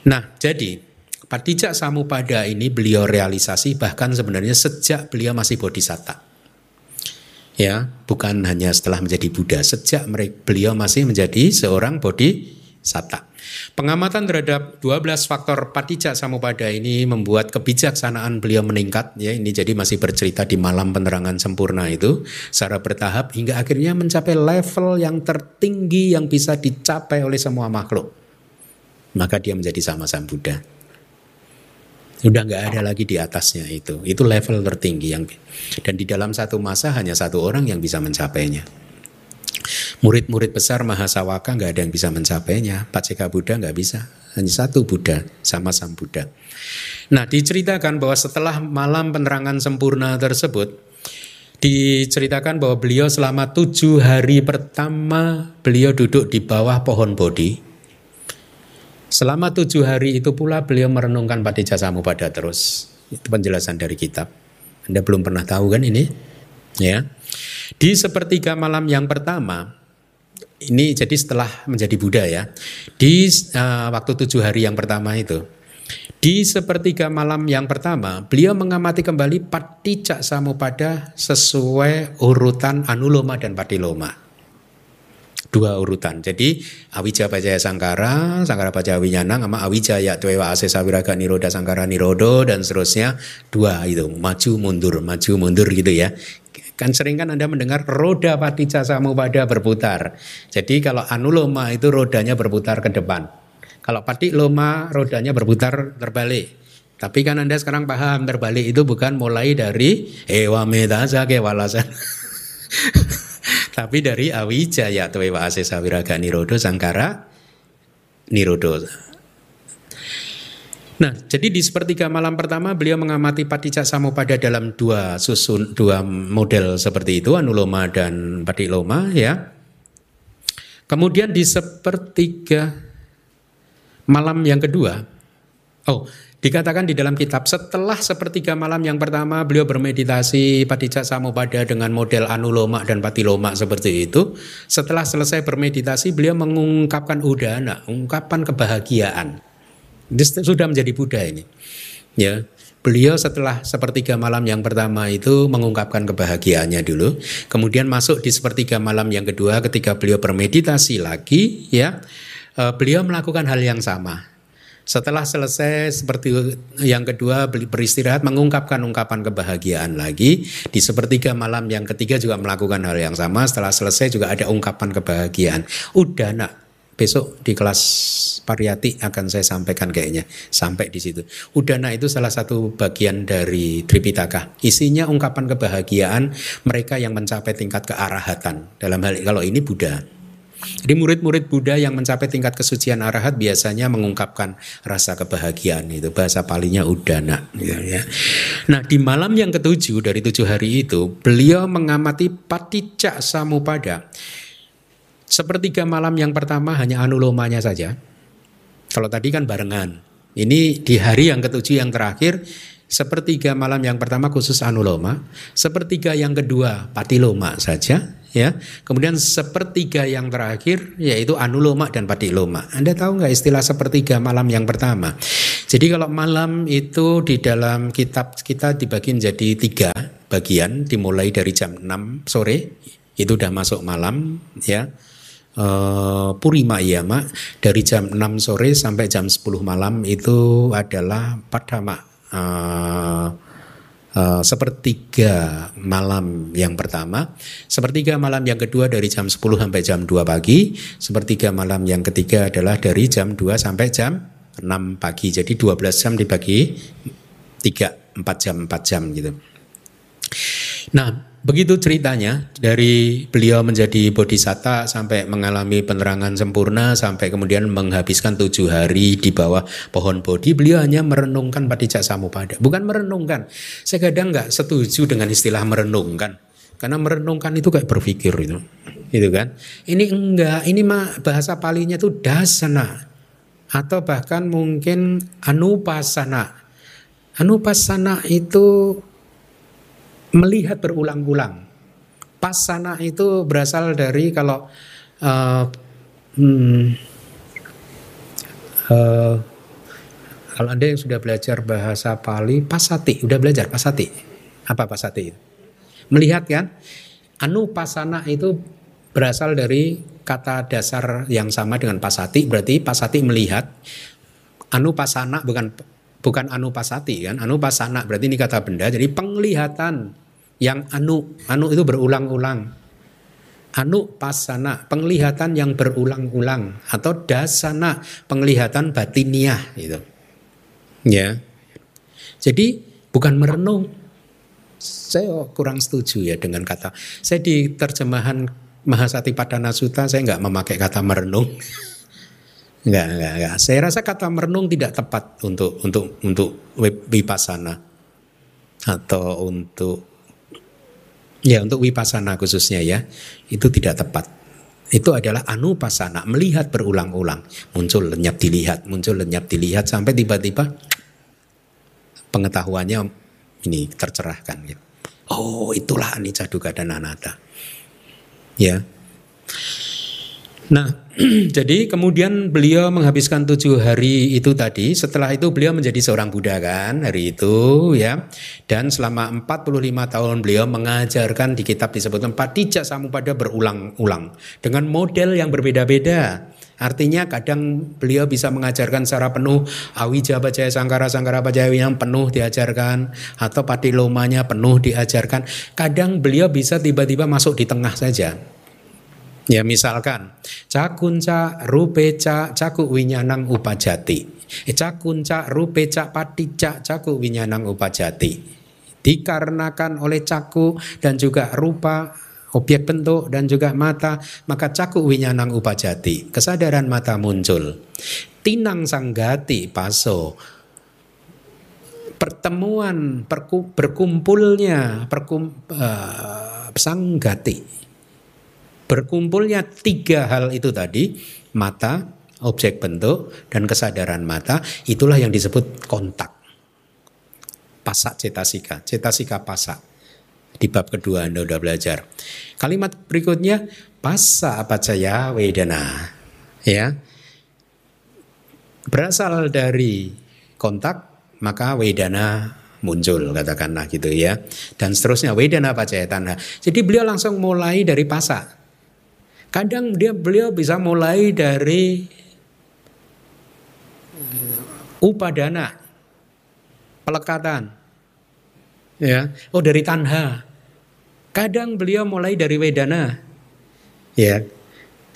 Nah, jadi Padijak Samupada ini beliau realisasi bahkan sebenarnya sejak beliau masih bodhisatta ya bukan hanya setelah menjadi Buddha sejak beliau masih menjadi seorang bodhisatta. Pengamatan terhadap 12 faktor patijak samupada ini membuat kebijaksanaan beliau meningkat ya ini jadi masih bercerita di malam penerangan sempurna itu secara bertahap hingga akhirnya mencapai level yang tertinggi yang bisa dicapai oleh semua makhluk. Maka dia menjadi sama sama Buddha. Udah nggak ada lagi di atasnya itu. Itu level tertinggi yang dan di dalam satu masa hanya satu orang yang bisa mencapainya. Murid-murid besar Mahasawaka nggak ada yang bisa mencapainya. Paceka Buddha nggak bisa. Hanya satu Buddha sama Sang Buddha. Nah diceritakan bahwa setelah malam penerangan sempurna tersebut, diceritakan bahwa beliau selama tujuh hari pertama beliau duduk di bawah pohon bodhi. Selama tujuh hari itu pula beliau merenungkan Padija Samupada terus. Itu penjelasan dari kitab. Anda belum pernah tahu kan ini? Ya. Di sepertiga malam yang pertama, ini jadi setelah menjadi Buddha ya. Di uh, waktu tujuh hari yang pertama itu, di sepertiga malam yang pertama, beliau mengamati kembali Paticca Samupada sesuai urutan Anuloma dan Patiloma dua urutan. Jadi Awija Bajaya Sangkara, Sangkara Bajaya Winyanang sama Awijaya Twewa Asesa Wiraga Niroda Sangkara Nirodo dan seterusnya dua itu maju mundur maju mundur gitu ya. Kan sering kan Anda mendengar roda patica samupada berputar. Jadi kalau anuloma itu rodanya berputar ke depan. Kalau pati loma rodanya berputar terbalik. Tapi kan Anda sekarang paham terbalik itu bukan mulai dari ewa medasa ke walasan. Tapi dari awijaya atau ewa asesa wiraga nirodo sangkara nirodo. Nah, jadi di sepertiga malam pertama beliau mengamati Paticca Samupada dalam dua susun dua model seperti itu, Anuloma dan Patiloma ya. Kemudian di sepertiga malam yang kedua, oh dikatakan di dalam kitab setelah sepertiga malam yang pertama beliau bermeditasi Paticca Samupada dengan model Anuloma dan Patiloma seperti itu. Setelah selesai bermeditasi beliau mengungkapkan udana, ungkapan kebahagiaan sudah menjadi Buddha ini. Ya, beliau setelah sepertiga malam yang pertama itu mengungkapkan kebahagiaannya dulu, kemudian masuk di sepertiga malam yang kedua ketika beliau bermeditasi lagi, ya, eh, beliau melakukan hal yang sama. Setelah selesai seperti yang kedua beristirahat mengungkapkan ungkapan kebahagiaan lagi di sepertiga malam yang ketiga juga melakukan hal yang sama setelah selesai juga ada ungkapan kebahagiaan. Udah nak Besok di kelas Pariyati akan saya sampaikan kayaknya sampai di situ. Udana itu salah satu bagian dari Tripitaka. Isinya ungkapan kebahagiaan mereka yang mencapai tingkat kearahatan. Dalam hal kalau ini Buddha. Jadi murid-murid Buddha yang mencapai tingkat kesucian arahat biasanya mengungkapkan rasa kebahagiaan itu bahasa palinya udana. Ya, ya. Nah di malam yang ketujuh dari tujuh hari itu beliau mengamati paticca samupada Sepertiga malam yang pertama hanya anulomanya saja. Kalau tadi kan barengan. Ini di hari yang ketujuh yang terakhir sepertiga malam yang pertama khusus anuloma, sepertiga yang kedua patiloma saja, ya. Kemudian sepertiga yang terakhir yaitu anuloma dan patiloma. Anda tahu nggak istilah sepertiga malam yang pertama? Jadi kalau malam itu di dalam kitab kita dibagi menjadi tiga bagian, dimulai dari jam 6 sore itu udah masuk malam, ya uh, Purima Iyama dari jam 6 sore sampai jam 10 malam itu adalah Padama uh, uh, sepertiga malam yang pertama, sepertiga malam yang kedua dari jam 10 sampai jam 2 pagi, sepertiga malam yang ketiga adalah dari jam 2 sampai jam 6 pagi. Jadi 12 jam dibagi 3 4 jam 4 jam gitu. Nah, Begitu ceritanya dari beliau menjadi bodhisatta sampai mengalami penerangan sempurna sampai kemudian menghabiskan tujuh hari di bawah pohon bodhi beliau hanya merenungkan patijak samupada bukan merenungkan. Saya kadang nggak setuju dengan istilah merenungkan. Karena merenungkan itu kayak berpikir itu. Itu kan? Ini enggak. Ini mah bahasa palinya itu dasana. Atau bahkan mungkin anupasana. Anupasana itu melihat berulang-ulang. Pasana itu berasal dari kalau uh, hmm, uh, kalau anda yang sudah belajar bahasa Pali, pasati, udah belajar pasati. Apa pasati Melihat kan? Anu pasana itu berasal dari kata dasar yang sama dengan pasati, berarti pasati melihat. Anu pasana bukan bukan anu pasati kan, anu pasana berarti ini kata benda, jadi penglihatan yang anu, anu itu berulang-ulang. Anu pasana, penglihatan yang berulang-ulang atau dasana, penglihatan batiniah gitu. Ya. Jadi bukan merenung. Saya kurang setuju ya dengan kata. Saya di terjemahan Mahasati Padana Sutta saya nggak memakai kata merenung. Enggak, enggak, enggak. Saya rasa kata merenung tidak tepat untuk untuk untuk wipasana atau untuk ya untuk wipasana khususnya ya. Itu tidak tepat. Itu adalah anupasana, melihat berulang-ulang. Muncul lenyap dilihat, muncul lenyap dilihat sampai tiba-tiba pengetahuannya ini tercerahkan gitu. Oh, itulah anicca dukkha dan anatta. Ya. Nah, jadi kemudian beliau menghabiskan tujuh hari itu tadi. Setelah itu beliau menjadi seorang Buddha kan hari itu ya. Dan selama 45 tahun beliau mengajarkan di kitab disebut Patijak Samupada berulang-ulang dengan model yang berbeda-beda. Artinya kadang beliau bisa mengajarkan secara penuh Awija Bajaya Sangkara Sangkara Bajaya yang penuh diajarkan atau Patilomanya penuh diajarkan. Kadang beliau bisa tiba-tiba masuk di tengah saja Ya misalkan cakunca rupeca caku winyanang upajati. Eh, cakunca rupeca paticha caku winyanang upajati. Dikarenakan oleh caku dan juga rupa objek bentuk dan juga mata maka caku winyanang upajati kesadaran mata muncul tinang sanggati paso pertemuan perku, berkumpulnya perkum, uh, sanggati Berkumpulnya tiga hal itu tadi, mata, objek bentuk, dan kesadaran mata, itulah yang disebut kontak. Pasak cetasika, cetasika pasak. Di bab kedua Anda sudah belajar. Kalimat berikutnya, pasa apa caya wedana. Ya, berasal dari kontak, maka wedana muncul katakanlah gitu ya dan seterusnya wedana pacaya tanah jadi beliau langsung mulai dari pasak Kadang dia beliau bisa mulai dari upadana, pelekatan. Ya, oh dari tanha. Kadang beliau mulai dari wedana. Ya.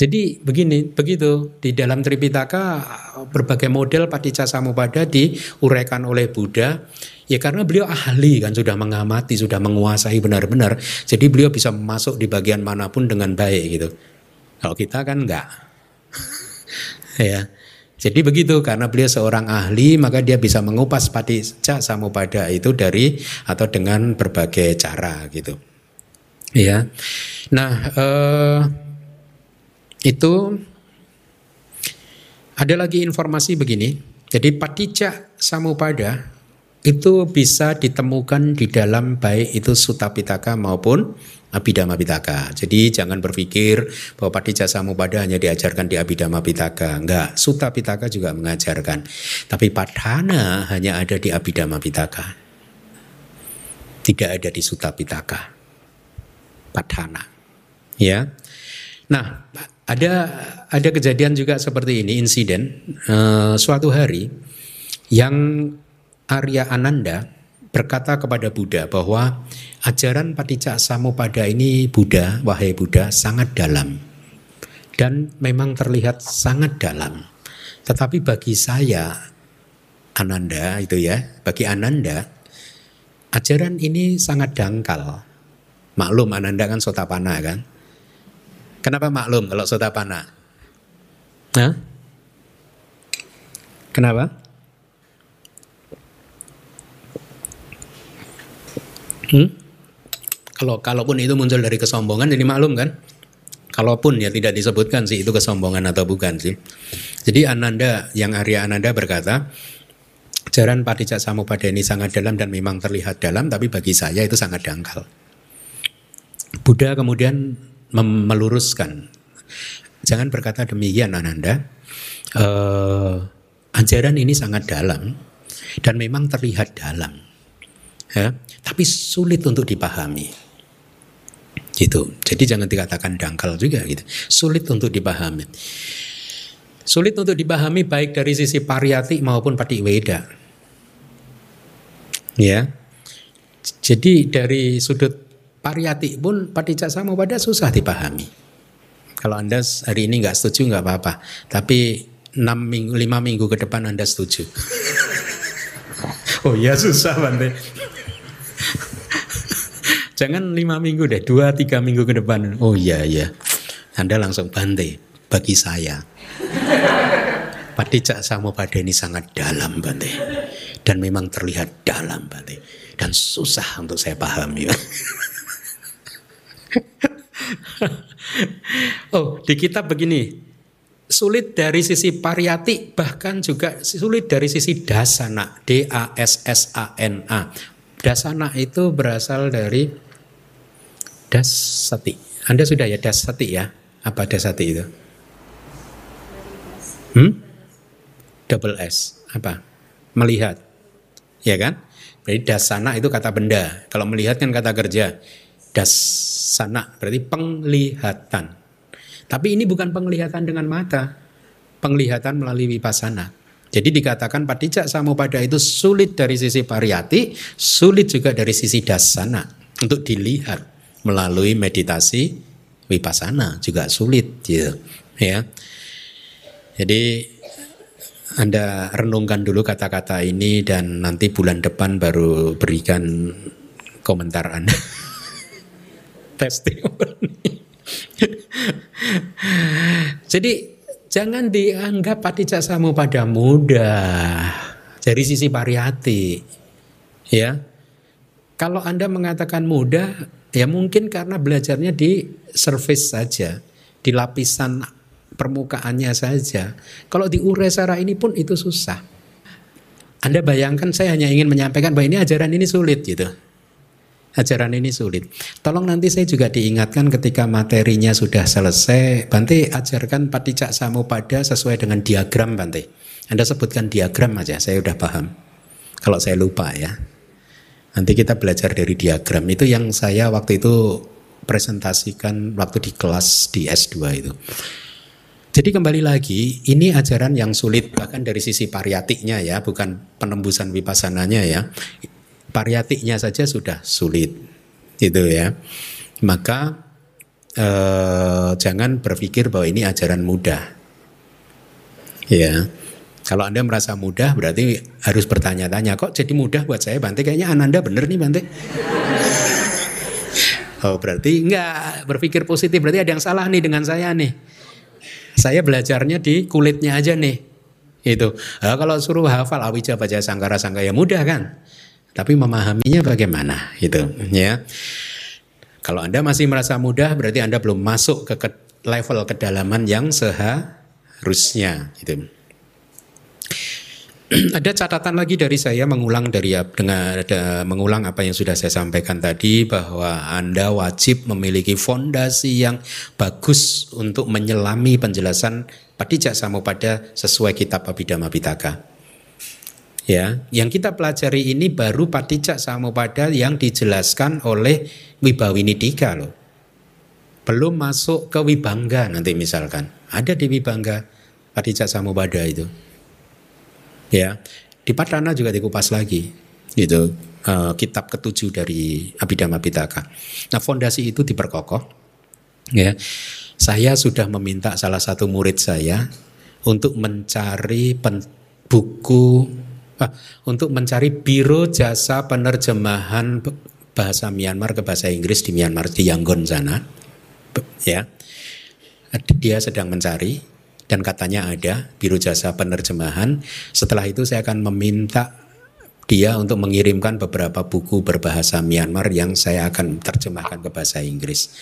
Jadi begini, begitu di dalam Tripitaka berbagai model paticca samupada diuraikan oleh Buddha Ya karena beliau ahli kan sudah mengamati, sudah menguasai benar-benar. Jadi beliau bisa masuk di bagian mana pun dengan baik gitu. Kalau kita kan enggak. ya. Jadi begitu karena beliau seorang ahli maka dia bisa mengupas paticca samupada itu dari atau dengan berbagai cara gitu. Ya. Nah, eh, itu ada lagi informasi begini. Jadi paticca samupada itu bisa ditemukan di dalam baik itu Sutta Pitaka maupun Abhidhamma Pitaka. Jadi jangan berpikir bahwa Padija Samubada hanya diajarkan di Abhidhamma Pitaka. Enggak, Sutta Pitaka juga mengajarkan. Tapi Padhana hanya ada di Abhidhamma Pitaka. Tidak ada di Sutta Pitaka. Padhana. Ya. Nah, ada ada kejadian juga seperti ini insiden uh, suatu hari yang Arya Ananda berkata kepada Buddha bahwa ajaran Paticca Samupada ini Buddha, wahai Buddha, sangat dalam dan memang terlihat sangat dalam. Tetapi bagi saya Ananda itu ya, bagi Ananda ajaran ini sangat dangkal. Maklum Ananda kan sotapana kan. Kenapa maklum kalau sotapana? Hah? Kenapa? Hmm? Kalau kalaupun itu muncul dari kesombongan jadi maklum kan? Kalaupun ya tidak disebutkan sih itu kesombongan atau bukan sih. Jadi Ananda yang Arya Ananda berkata, Jaran Padijak Samupada ini sangat dalam dan memang terlihat dalam, tapi bagi saya itu sangat dangkal. Buddha kemudian meluruskan, jangan berkata demikian Ananda. Uh, ajaran ini sangat dalam dan memang terlihat dalam ya, tapi sulit untuk dipahami. Gitu. Jadi jangan dikatakan dangkal juga gitu. Sulit untuk dipahami. Sulit untuk dipahami baik dari sisi pariyati maupun weda. Ya. Jadi dari sudut pariyati pun sama pada susah dipahami. Kalau Anda hari ini nggak setuju nggak apa-apa. Tapi 6 minggu, 5 minggu ke depan Anda setuju. oh iya susah Bante. Jangan lima minggu deh, dua tiga minggu ke depan. Oh iya iya. Anda langsung Bante bagi saya. Padicak sama pada ini sangat dalam Bante. Dan memang terlihat dalam Bante. Dan susah untuk saya pahami. oh di kitab begini sulit dari sisi pariyati bahkan juga sulit dari sisi dasana D A S S A N A. Dasana itu berasal dari dasati. Anda sudah ya dasati ya? Apa dasati itu? Hmm? double S. Apa? Melihat. Ya kan? Berarti dasana itu kata benda. Kalau melihat kan kata kerja. Dasana berarti penglihatan tapi ini bukan penglihatan dengan mata, penglihatan melalui wipasana. Jadi dikatakan padijak samupada itu sulit dari sisi pariyati, sulit juga dari sisi dasana untuk dilihat melalui meditasi wipasana juga sulit gitu ya. Jadi Anda renungkan dulu kata-kata ini dan nanti bulan depan baru berikan komentar Anda. Testimoni. Jadi jangan dianggap patijak samu pada mudah dari sisi variati. Ya. Kalau Anda mengatakan mudah, ya mungkin karena belajarnya di surface saja, di lapisan permukaannya saja. Kalau di uresara ini pun itu susah. Anda bayangkan saya hanya ingin menyampaikan bahwa ini ajaran ini sulit gitu ajaran ini sulit. Tolong nanti saya juga diingatkan ketika materinya sudah selesai, Bante ajarkan patijak samupada sesuai dengan diagram Bante. Anda sebutkan diagram aja, saya udah paham. Kalau saya lupa ya. Nanti kita belajar dari diagram. Itu yang saya waktu itu presentasikan waktu di kelas di S2 itu. Jadi kembali lagi, ini ajaran yang sulit bahkan dari sisi pariatiknya ya, bukan penembusan vipasananya ya variatiknya saja sudah sulit gitu ya maka eh, jangan berpikir bahwa ini ajaran mudah ya kalau anda merasa mudah berarti harus bertanya-tanya kok jadi mudah buat saya Bante kayaknya Ananda bener nih Bante Oh berarti enggak berpikir positif berarti ada yang salah nih dengan saya nih. Saya belajarnya di kulitnya aja nih. Itu. Nah, kalau suruh hafal awija baca sangkara sangka ya mudah kan. Tapi memahaminya bagaimana itu ya. Kalau Anda masih merasa mudah berarti Anda belum masuk ke level kedalaman yang seharusnya gitu. ada catatan lagi dari saya mengulang dari dengan ada mengulang apa yang sudah saya sampaikan tadi bahwa Anda wajib memiliki fondasi yang bagus untuk menyelami penjelasan Padijak Samupada sesuai kitab Abhidhamma Pitaka. Ya, yang kita pelajari ini baru patijak samupada yang dijelaskan oleh Wibawinidika loh. Belum masuk ke Wibangga nanti misalkan. Ada di Wibangga patijak samupada itu. Ya, di Padana juga dikupas lagi. Itu uh, kitab ketujuh dari Abhidhamma Pitaka. Nah, fondasi itu diperkokoh. Ya. Saya sudah meminta salah satu murid saya untuk mencari buku untuk mencari biro jasa penerjemahan bahasa Myanmar ke bahasa Inggris di Myanmar di Yangon sana. Ya. Dia sedang mencari dan katanya ada biro jasa penerjemahan. Setelah itu saya akan meminta dia untuk mengirimkan beberapa buku berbahasa Myanmar yang saya akan terjemahkan ke bahasa Inggris.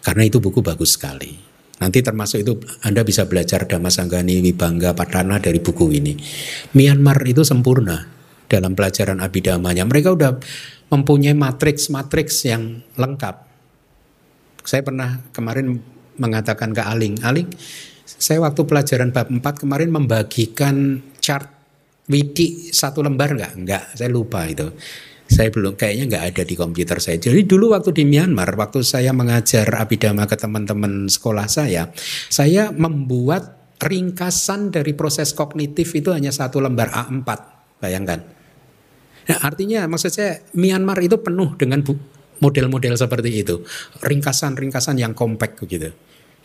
Karena itu buku bagus sekali. Nanti termasuk itu Anda bisa belajar Dhammasanggani Wibangga Padana dari buku ini. Myanmar itu sempurna dalam pelajaran abidamanya. Mereka udah mempunyai matriks-matriks yang lengkap. Saya pernah kemarin mengatakan ke Aling, Aling, saya waktu pelajaran bab 4 kemarin membagikan chart widi satu lembar enggak? Enggak, saya lupa itu. Saya belum kayaknya nggak ada di komputer saya. Jadi dulu waktu di Myanmar, waktu saya mengajar abidama ke teman-teman sekolah saya, saya membuat ringkasan dari proses kognitif itu hanya satu lembar A4. Bayangkan. Nah, artinya maksud saya Myanmar itu penuh dengan model-model seperti itu. Ringkasan-ringkasan yang kompak begitu.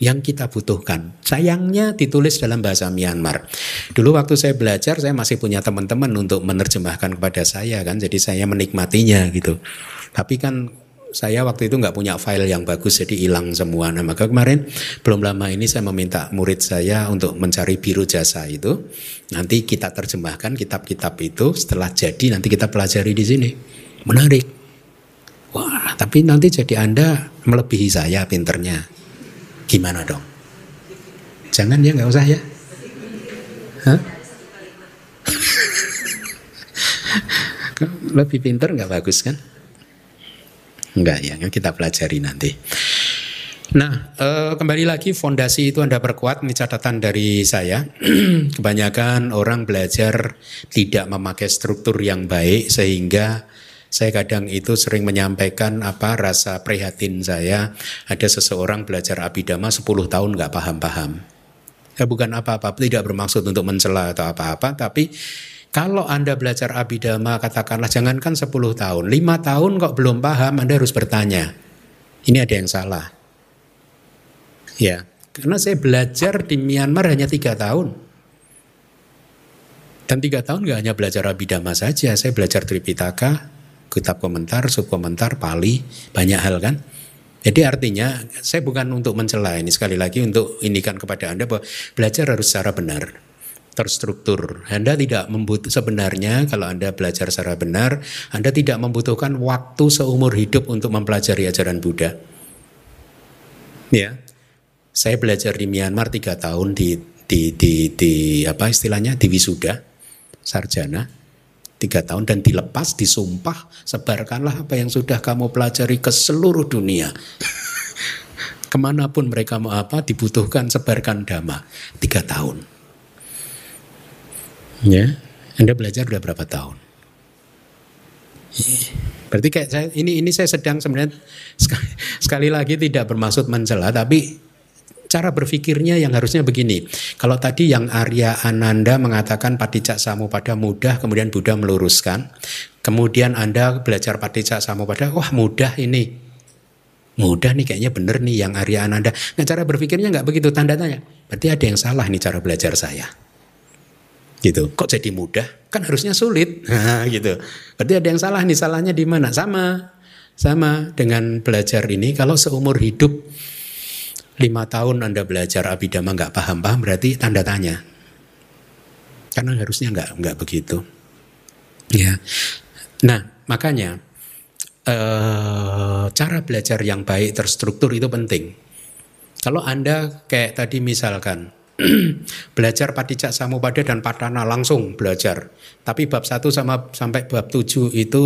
Yang kita butuhkan. Sayangnya ditulis dalam bahasa Myanmar. Dulu waktu saya belajar saya masih punya teman-teman untuk menerjemahkan kepada saya kan, jadi saya menikmatinya gitu. Tapi kan saya waktu itu nggak punya file yang bagus jadi hilang semua. Nah maka kemarin belum lama ini saya meminta murid saya untuk mencari biru jasa itu. Nanti kita terjemahkan kitab-kitab itu setelah jadi nanti kita pelajari di sini. Menarik. Wah tapi nanti jadi anda melebihi saya pinternya. Gimana dong? Jangan ya, nggak usah ya. Hah? Lebih pinter nggak bagus kan? Enggak ya, kita pelajari nanti. Nah, eh, kembali lagi fondasi itu Anda perkuat, ini catatan dari saya. Kebanyakan orang belajar tidak memakai struktur yang baik sehingga saya kadang itu sering menyampaikan apa rasa prihatin saya. Ada seseorang belajar abidama 10 tahun nggak paham-paham. Ya bukan apa-apa, tidak bermaksud untuk mencela atau apa-apa, tapi kalau Anda belajar abidama katakanlah jangankan 10 tahun, 5 tahun kok belum paham, Anda harus bertanya. Ini ada yang salah. Ya, karena saya belajar di Myanmar hanya tiga tahun. Dan tiga tahun nggak hanya belajar abidama saja, saya belajar Tripitaka, kitab komentar, subkomentar, pali, banyak hal kan. Jadi artinya saya bukan untuk mencela ini sekali lagi untuk indikan kepada Anda bahwa belajar harus secara benar, terstruktur. Anda tidak membutuhkan sebenarnya kalau Anda belajar secara benar, Anda tidak membutuhkan waktu seumur hidup untuk mempelajari ajaran Buddha. Ya, saya belajar di Myanmar tiga tahun di di di, di apa istilahnya di wisuda sarjana tiga tahun dan dilepas, disumpah, sebarkanlah apa yang sudah kamu pelajari ke seluruh dunia. Ke mana pun mereka mau apa, dibutuhkan sebarkan dhamma. Tiga tahun. Ya, Anda belajar udah berapa tahun? Berarti kayak saya, ini ini saya sedang sebenarnya sekali, sekali lagi tidak bermaksud mencela, tapi cara berpikirnya yang harusnya begini. Kalau tadi yang Arya Ananda mengatakan Padicak pada mudah, kemudian Buddha meluruskan. Kemudian Anda belajar Padicak pada, wah mudah ini. Mudah nih kayaknya bener nih yang Arya Ananda. Nah cara berpikirnya nggak begitu tanda tanya. Berarti ada yang salah nih cara belajar saya. Gitu. Kok jadi mudah? Kan harusnya sulit. Nah, gitu. Berarti ada yang salah nih. Salahnya di mana? Sama. Sama dengan belajar ini kalau seumur hidup lima tahun Anda belajar abidama nggak paham-paham berarti tanda tanya. Karena harusnya nggak nggak begitu. Ya. Nah makanya eh, cara belajar yang baik terstruktur itu penting. Kalau Anda kayak tadi misalkan belajar padicak samupada dan padana langsung belajar. Tapi bab 1 sama sampai bab 7 itu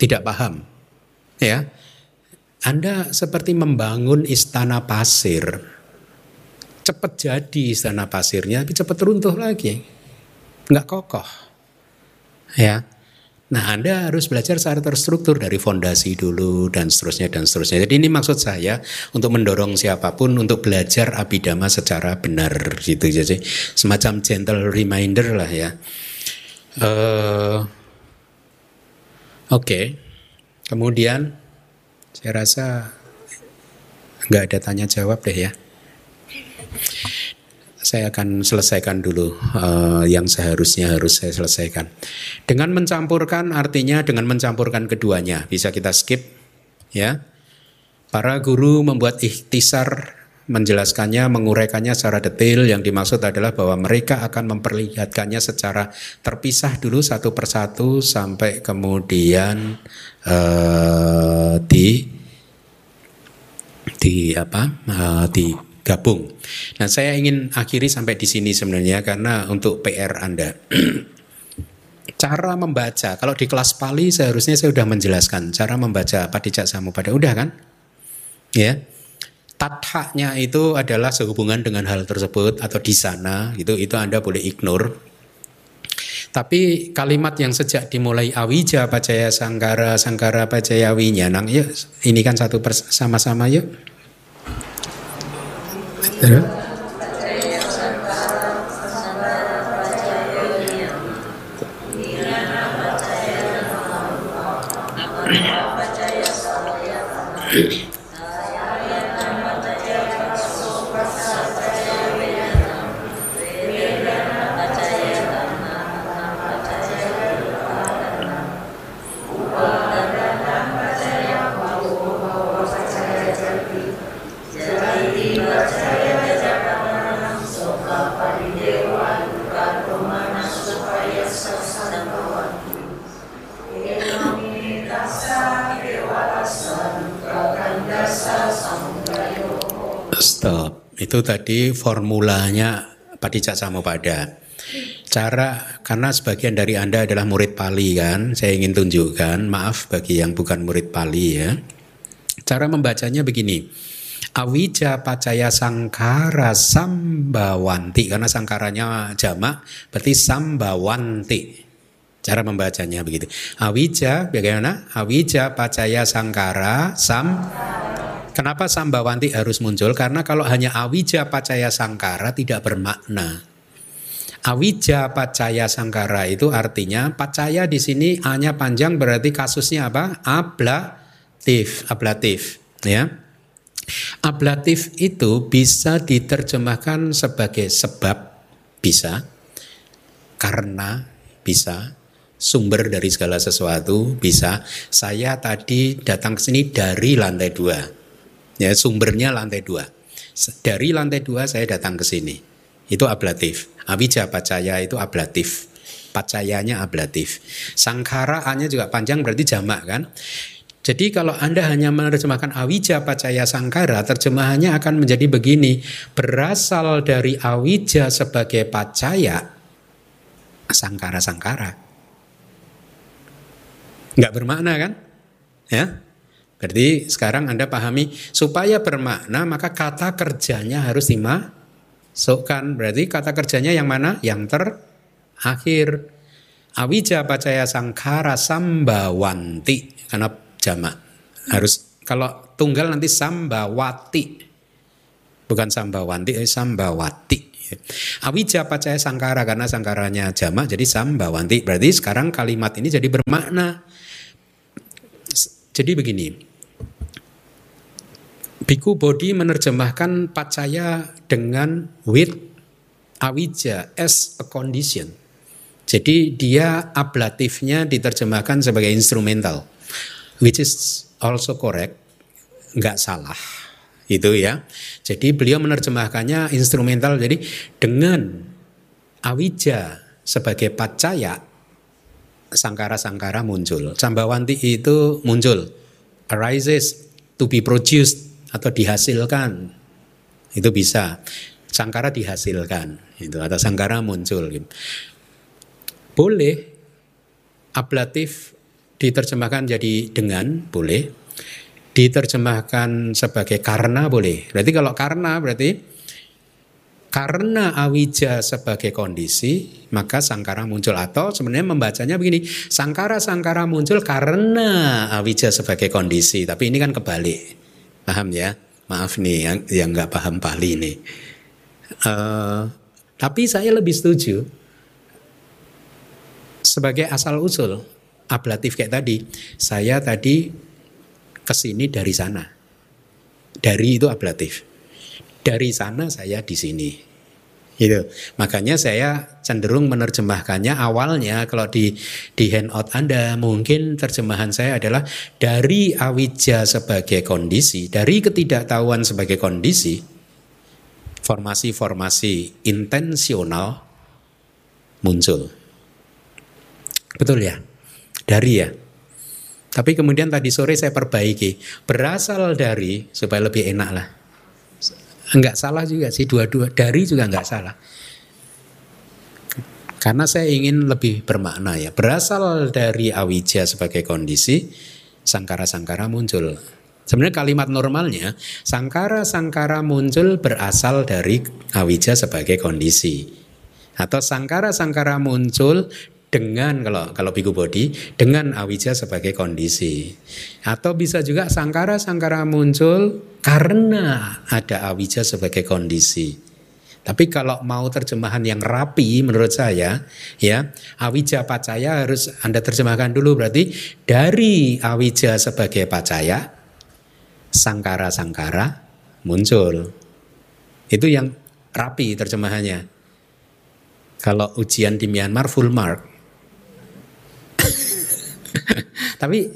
tidak paham. Ya. Anda seperti membangun istana pasir. Cepat jadi istana pasirnya, tapi cepat runtuh lagi. Nggak kokoh. Ya. Nah, Anda harus belajar secara terstruktur dari fondasi dulu dan seterusnya dan seterusnya. Jadi ini maksud saya untuk mendorong siapa pun untuk belajar abidama secara benar gitu. Jadi semacam gentle reminder lah ya. Uh, Oke, okay. kemudian saya rasa nggak ada tanya jawab deh ya. Saya akan selesaikan dulu uh, yang seharusnya harus saya selesaikan. Dengan mencampurkan artinya dengan mencampurkan keduanya bisa kita skip ya. Para guru membuat ikhtisar menjelaskannya, menguraikannya secara detail. Yang dimaksud adalah bahwa mereka akan memperlihatkannya secara terpisah dulu satu persatu sampai kemudian uh, di di apa uh, digabung. Nah saya ingin akhiri sampai di sini sebenarnya karena untuk PR Anda. cara membaca, kalau di kelas Pali seharusnya saya sudah menjelaskan cara membaca Padijak pada udah kan? Ya. Tathanya itu adalah sehubungan dengan hal tersebut atau di sana gitu itu Anda boleh ignore tapi kalimat yang sejak dimulai Awija Pacaya Sangkara Sangkara Pacaya Winyanang yuk ini kan satu sama-sama yuk. Stop. Itu tadi formulanya Padijak Samopada. Cara karena sebagian dari Anda adalah murid Pali kan, saya ingin tunjukkan, maaf bagi yang bukan murid Pali ya. Cara membacanya begini. Awija pacaya sangkara sambawanti karena sangkaranya jamak berarti sambawanti. Cara membacanya begitu. Awija bagaimana? Awija pacaya sangkara sam Kenapa sambawanti harus muncul? Karena kalau hanya awija pacaya sangkara tidak bermakna. Awija pacaya sangkara itu artinya pacaya di sini hanya panjang berarti kasusnya apa? Ablatif, ablatif, ya. Ablatif itu bisa diterjemahkan sebagai sebab, bisa, karena, bisa, sumber dari segala sesuatu, bisa. Saya tadi datang ke sini dari lantai dua, ya sumbernya lantai dua. Dari lantai dua saya datang ke sini, itu ablatif. Abija pacaya itu ablatif, pacayanya ablatif. Sangkara hanya juga panjang berarti jamak kan. Jadi kalau Anda hanya menerjemahkan awija pacaya sangkara, terjemahannya akan menjadi begini. Berasal dari awija sebagai pacaya, sangkara-sangkara. Nggak bermakna kan? Ya, Berarti sekarang Anda pahami supaya bermakna maka kata kerjanya harus dimasukkan. Berarti kata kerjanya yang mana? Yang terakhir. Awija pacaya sangkara sambawanti. Karena jamak. Harus kalau tunggal nanti sambawati. Bukan sambawanti, eh, sambawati. Awija pacaya sangkara karena sangkaranya jamak jadi sambawanti. Berarti sekarang kalimat ini jadi bermakna. Jadi begini. Biku Bodhi menerjemahkan pacaya dengan with awija as a condition. Jadi dia ablatifnya diterjemahkan sebagai instrumental which is also correct, nggak salah itu ya. Jadi beliau menerjemahkannya instrumental. Jadi dengan awija sebagai pacaya sangkara-sangkara muncul. Sambawanti itu muncul, arises to be produced atau dihasilkan. Itu bisa. Sangkara dihasilkan itu atau sangkara muncul. Boleh ablatif diterjemahkan jadi dengan boleh, diterjemahkan sebagai karena boleh. Berarti kalau karena berarti karena awija sebagai kondisi, maka sangkara muncul atau sebenarnya membacanya begini, sangkara-sangkara muncul karena awija sebagai kondisi, tapi ini kan kebalik. Paham ya? Maaf nih yang yang nggak paham Pali ini. Uh, tapi saya lebih setuju sebagai asal usul ablatif kayak tadi. Saya tadi ke sini dari sana. Dari itu ablatif. Dari sana saya di sini. Gitu. Makanya saya cenderung menerjemahkannya awalnya kalau di di handout Anda mungkin terjemahan saya adalah dari awija sebagai kondisi, dari ketidaktahuan sebagai kondisi, formasi-formasi intensional muncul. Betul ya? dari ya. Tapi kemudian tadi sore saya perbaiki, berasal dari supaya lebih enak lah. Enggak salah juga sih dua-dua dari juga enggak salah. Karena saya ingin lebih bermakna ya. Berasal dari awija sebagai kondisi, sangkara-sangkara muncul. Sebenarnya kalimat normalnya sangkara-sangkara muncul berasal dari awija sebagai kondisi. Atau sangkara-sangkara muncul dengan kalau kalau biku body dengan awija sebagai kondisi. Atau bisa juga sangkara sangkara muncul karena ada awija sebagai kondisi. Tapi kalau mau terjemahan yang rapi menurut saya ya awija pacaya harus anda terjemahkan dulu berarti dari awija sebagai pacaya sangkara sangkara muncul. Itu yang rapi terjemahannya. Kalau ujian di Myanmar full mark Tapi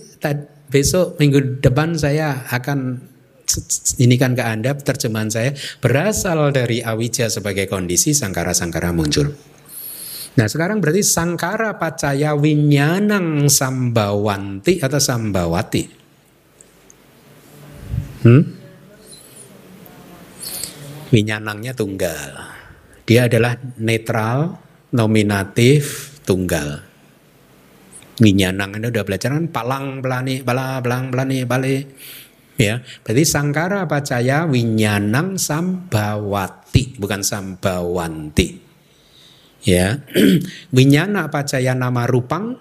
besok minggu depan saya akan ini kan ke Anda terjemahan saya berasal dari awija sebagai kondisi sangkara-sangkara muncul. Nah sekarang berarti sangkara pacaya winyanang sambawanti atau sambawati. Hmm? Winyanangnya tunggal. Dia adalah netral, nominatif, tunggal. Winyanang Anda udah belajar kan palang pelani, bala, belang pelani, balik. Ya, berarti sangkara pacaya winyanang sambawati, bukan sambawanti. Ya, winyana pacaya nama rupang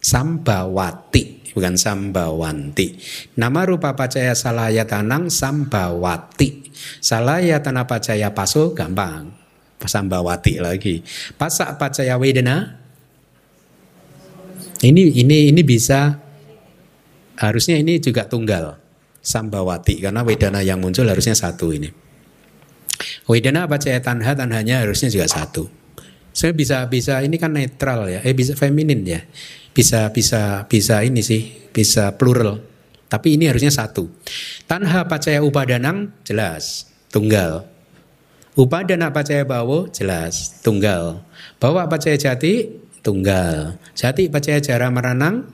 sambawati, bukan sambawanti. Nama rupa pacaya salayatanang sambawati. Salayatana pacaya paso gampang. Sambawati lagi. Pasak pacaya wedana ini ini ini bisa harusnya ini juga tunggal sambawati karena wedana yang muncul harusnya satu ini. Wedana apa caya tanha tanhanya harusnya juga satu. Saya bisa bisa ini kan netral ya, eh bisa feminin ya, bisa bisa bisa ini sih, bisa plural. Tapi ini harusnya satu. Tanha pacaya upadanang jelas tunggal. Upadana pacaya bawo jelas tunggal. Bawa pacaya jati tunggal. Jati pacaya jara meranang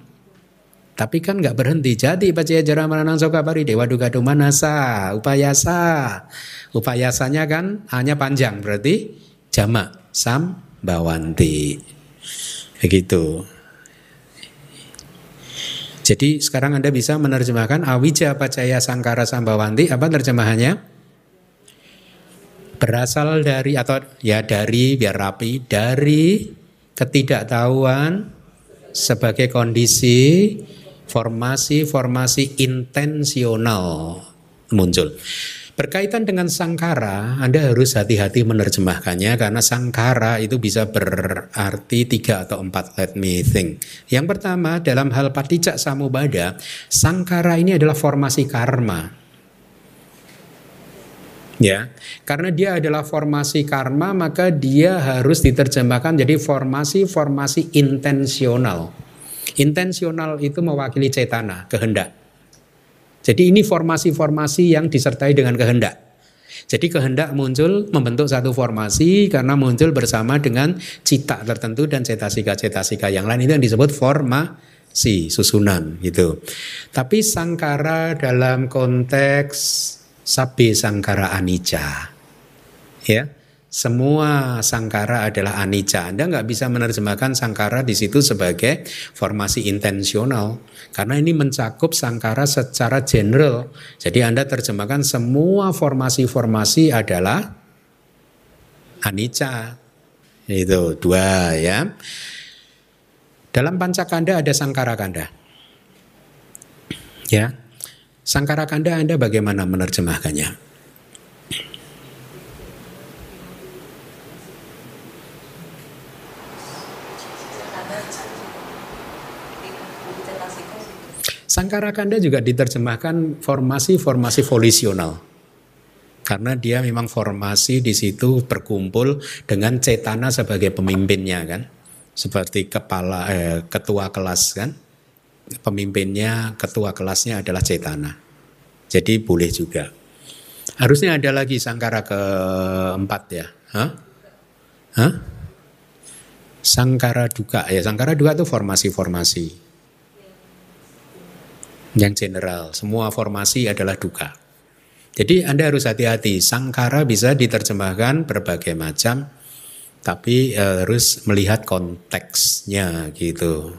tapi kan nggak berhenti. Jadi pacaya jara meranang soka pari dewa duga manasa upayasa. Upayasanya kan hanya panjang berarti jamak sam bawanti. Begitu. Jadi sekarang Anda bisa menerjemahkan awija pacaya sangkara sambawanti apa terjemahannya? Berasal dari atau ya dari biar rapi dari ketidaktahuan sebagai kondisi formasi-formasi intensional muncul. Berkaitan dengan sangkara, Anda harus hati-hati menerjemahkannya karena sangkara itu bisa berarti tiga atau empat. Let me think. Yang pertama dalam hal patijak samubada, sangkara ini adalah formasi karma ya karena dia adalah formasi karma maka dia harus diterjemahkan jadi formasi-formasi intensional. Intensional itu mewakili cetana kehendak. Jadi ini formasi-formasi yang disertai dengan kehendak. Jadi kehendak muncul membentuk satu formasi karena muncul bersama dengan cita tertentu dan cetasika-cetasika yang lain itu yang disebut formasi susunan gitu. Tapi sangkara dalam konteks sabi sangkara anicca. Ya, semua sangkara adalah anicca. Anda nggak bisa menerjemahkan sangkara di situ sebagai formasi intensional karena ini mencakup sangkara secara general. Jadi Anda terjemahkan semua formasi-formasi adalah anicca. Itu dua ya. Dalam pancakanda ada sangkara kanda. Ya, Sangkara kanda Anda bagaimana menerjemahkannya? Sangkara kanda juga diterjemahkan formasi-formasi volisional. Karena dia memang formasi di situ berkumpul dengan cetana sebagai pemimpinnya kan. Seperti kepala eh, ketua kelas kan pemimpinnya, ketua kelasnya adalah Cetana. Jadi boleh juga. Harusnya ada lagi sangkara keempat ya. Hah? Hah? Sangkara duka ya. Sangkara duka itu formasi-formasi. Yang general, semua formasi adalah duka. Jadi Anda harus hati-hati. Sangkara bisa diterjemahkan berbagai macam, tapi eh, harus melihat konteksnya gitu.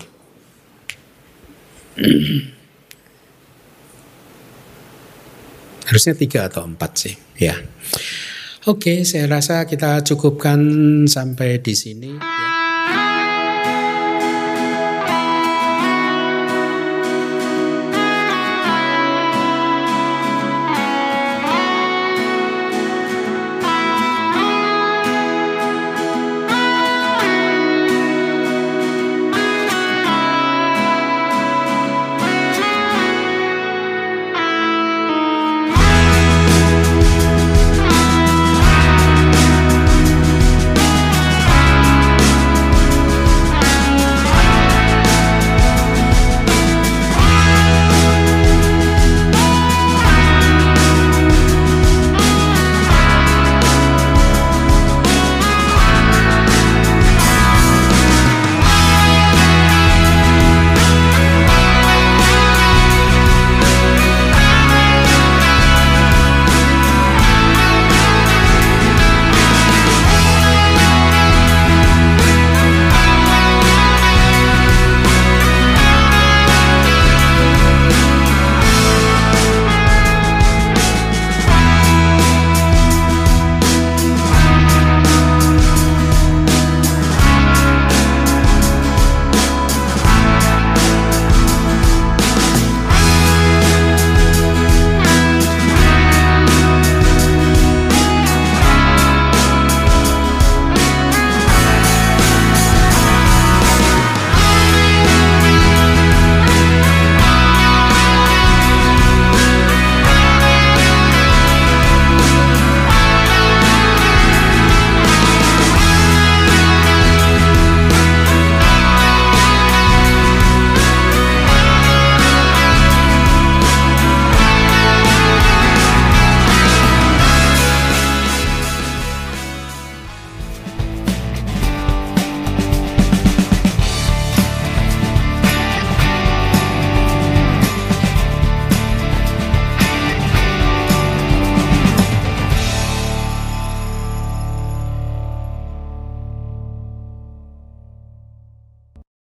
Harusnya tiga atau empat sih, ya. Oke, saya rasa kita cukupkan sampai di sini. Ya.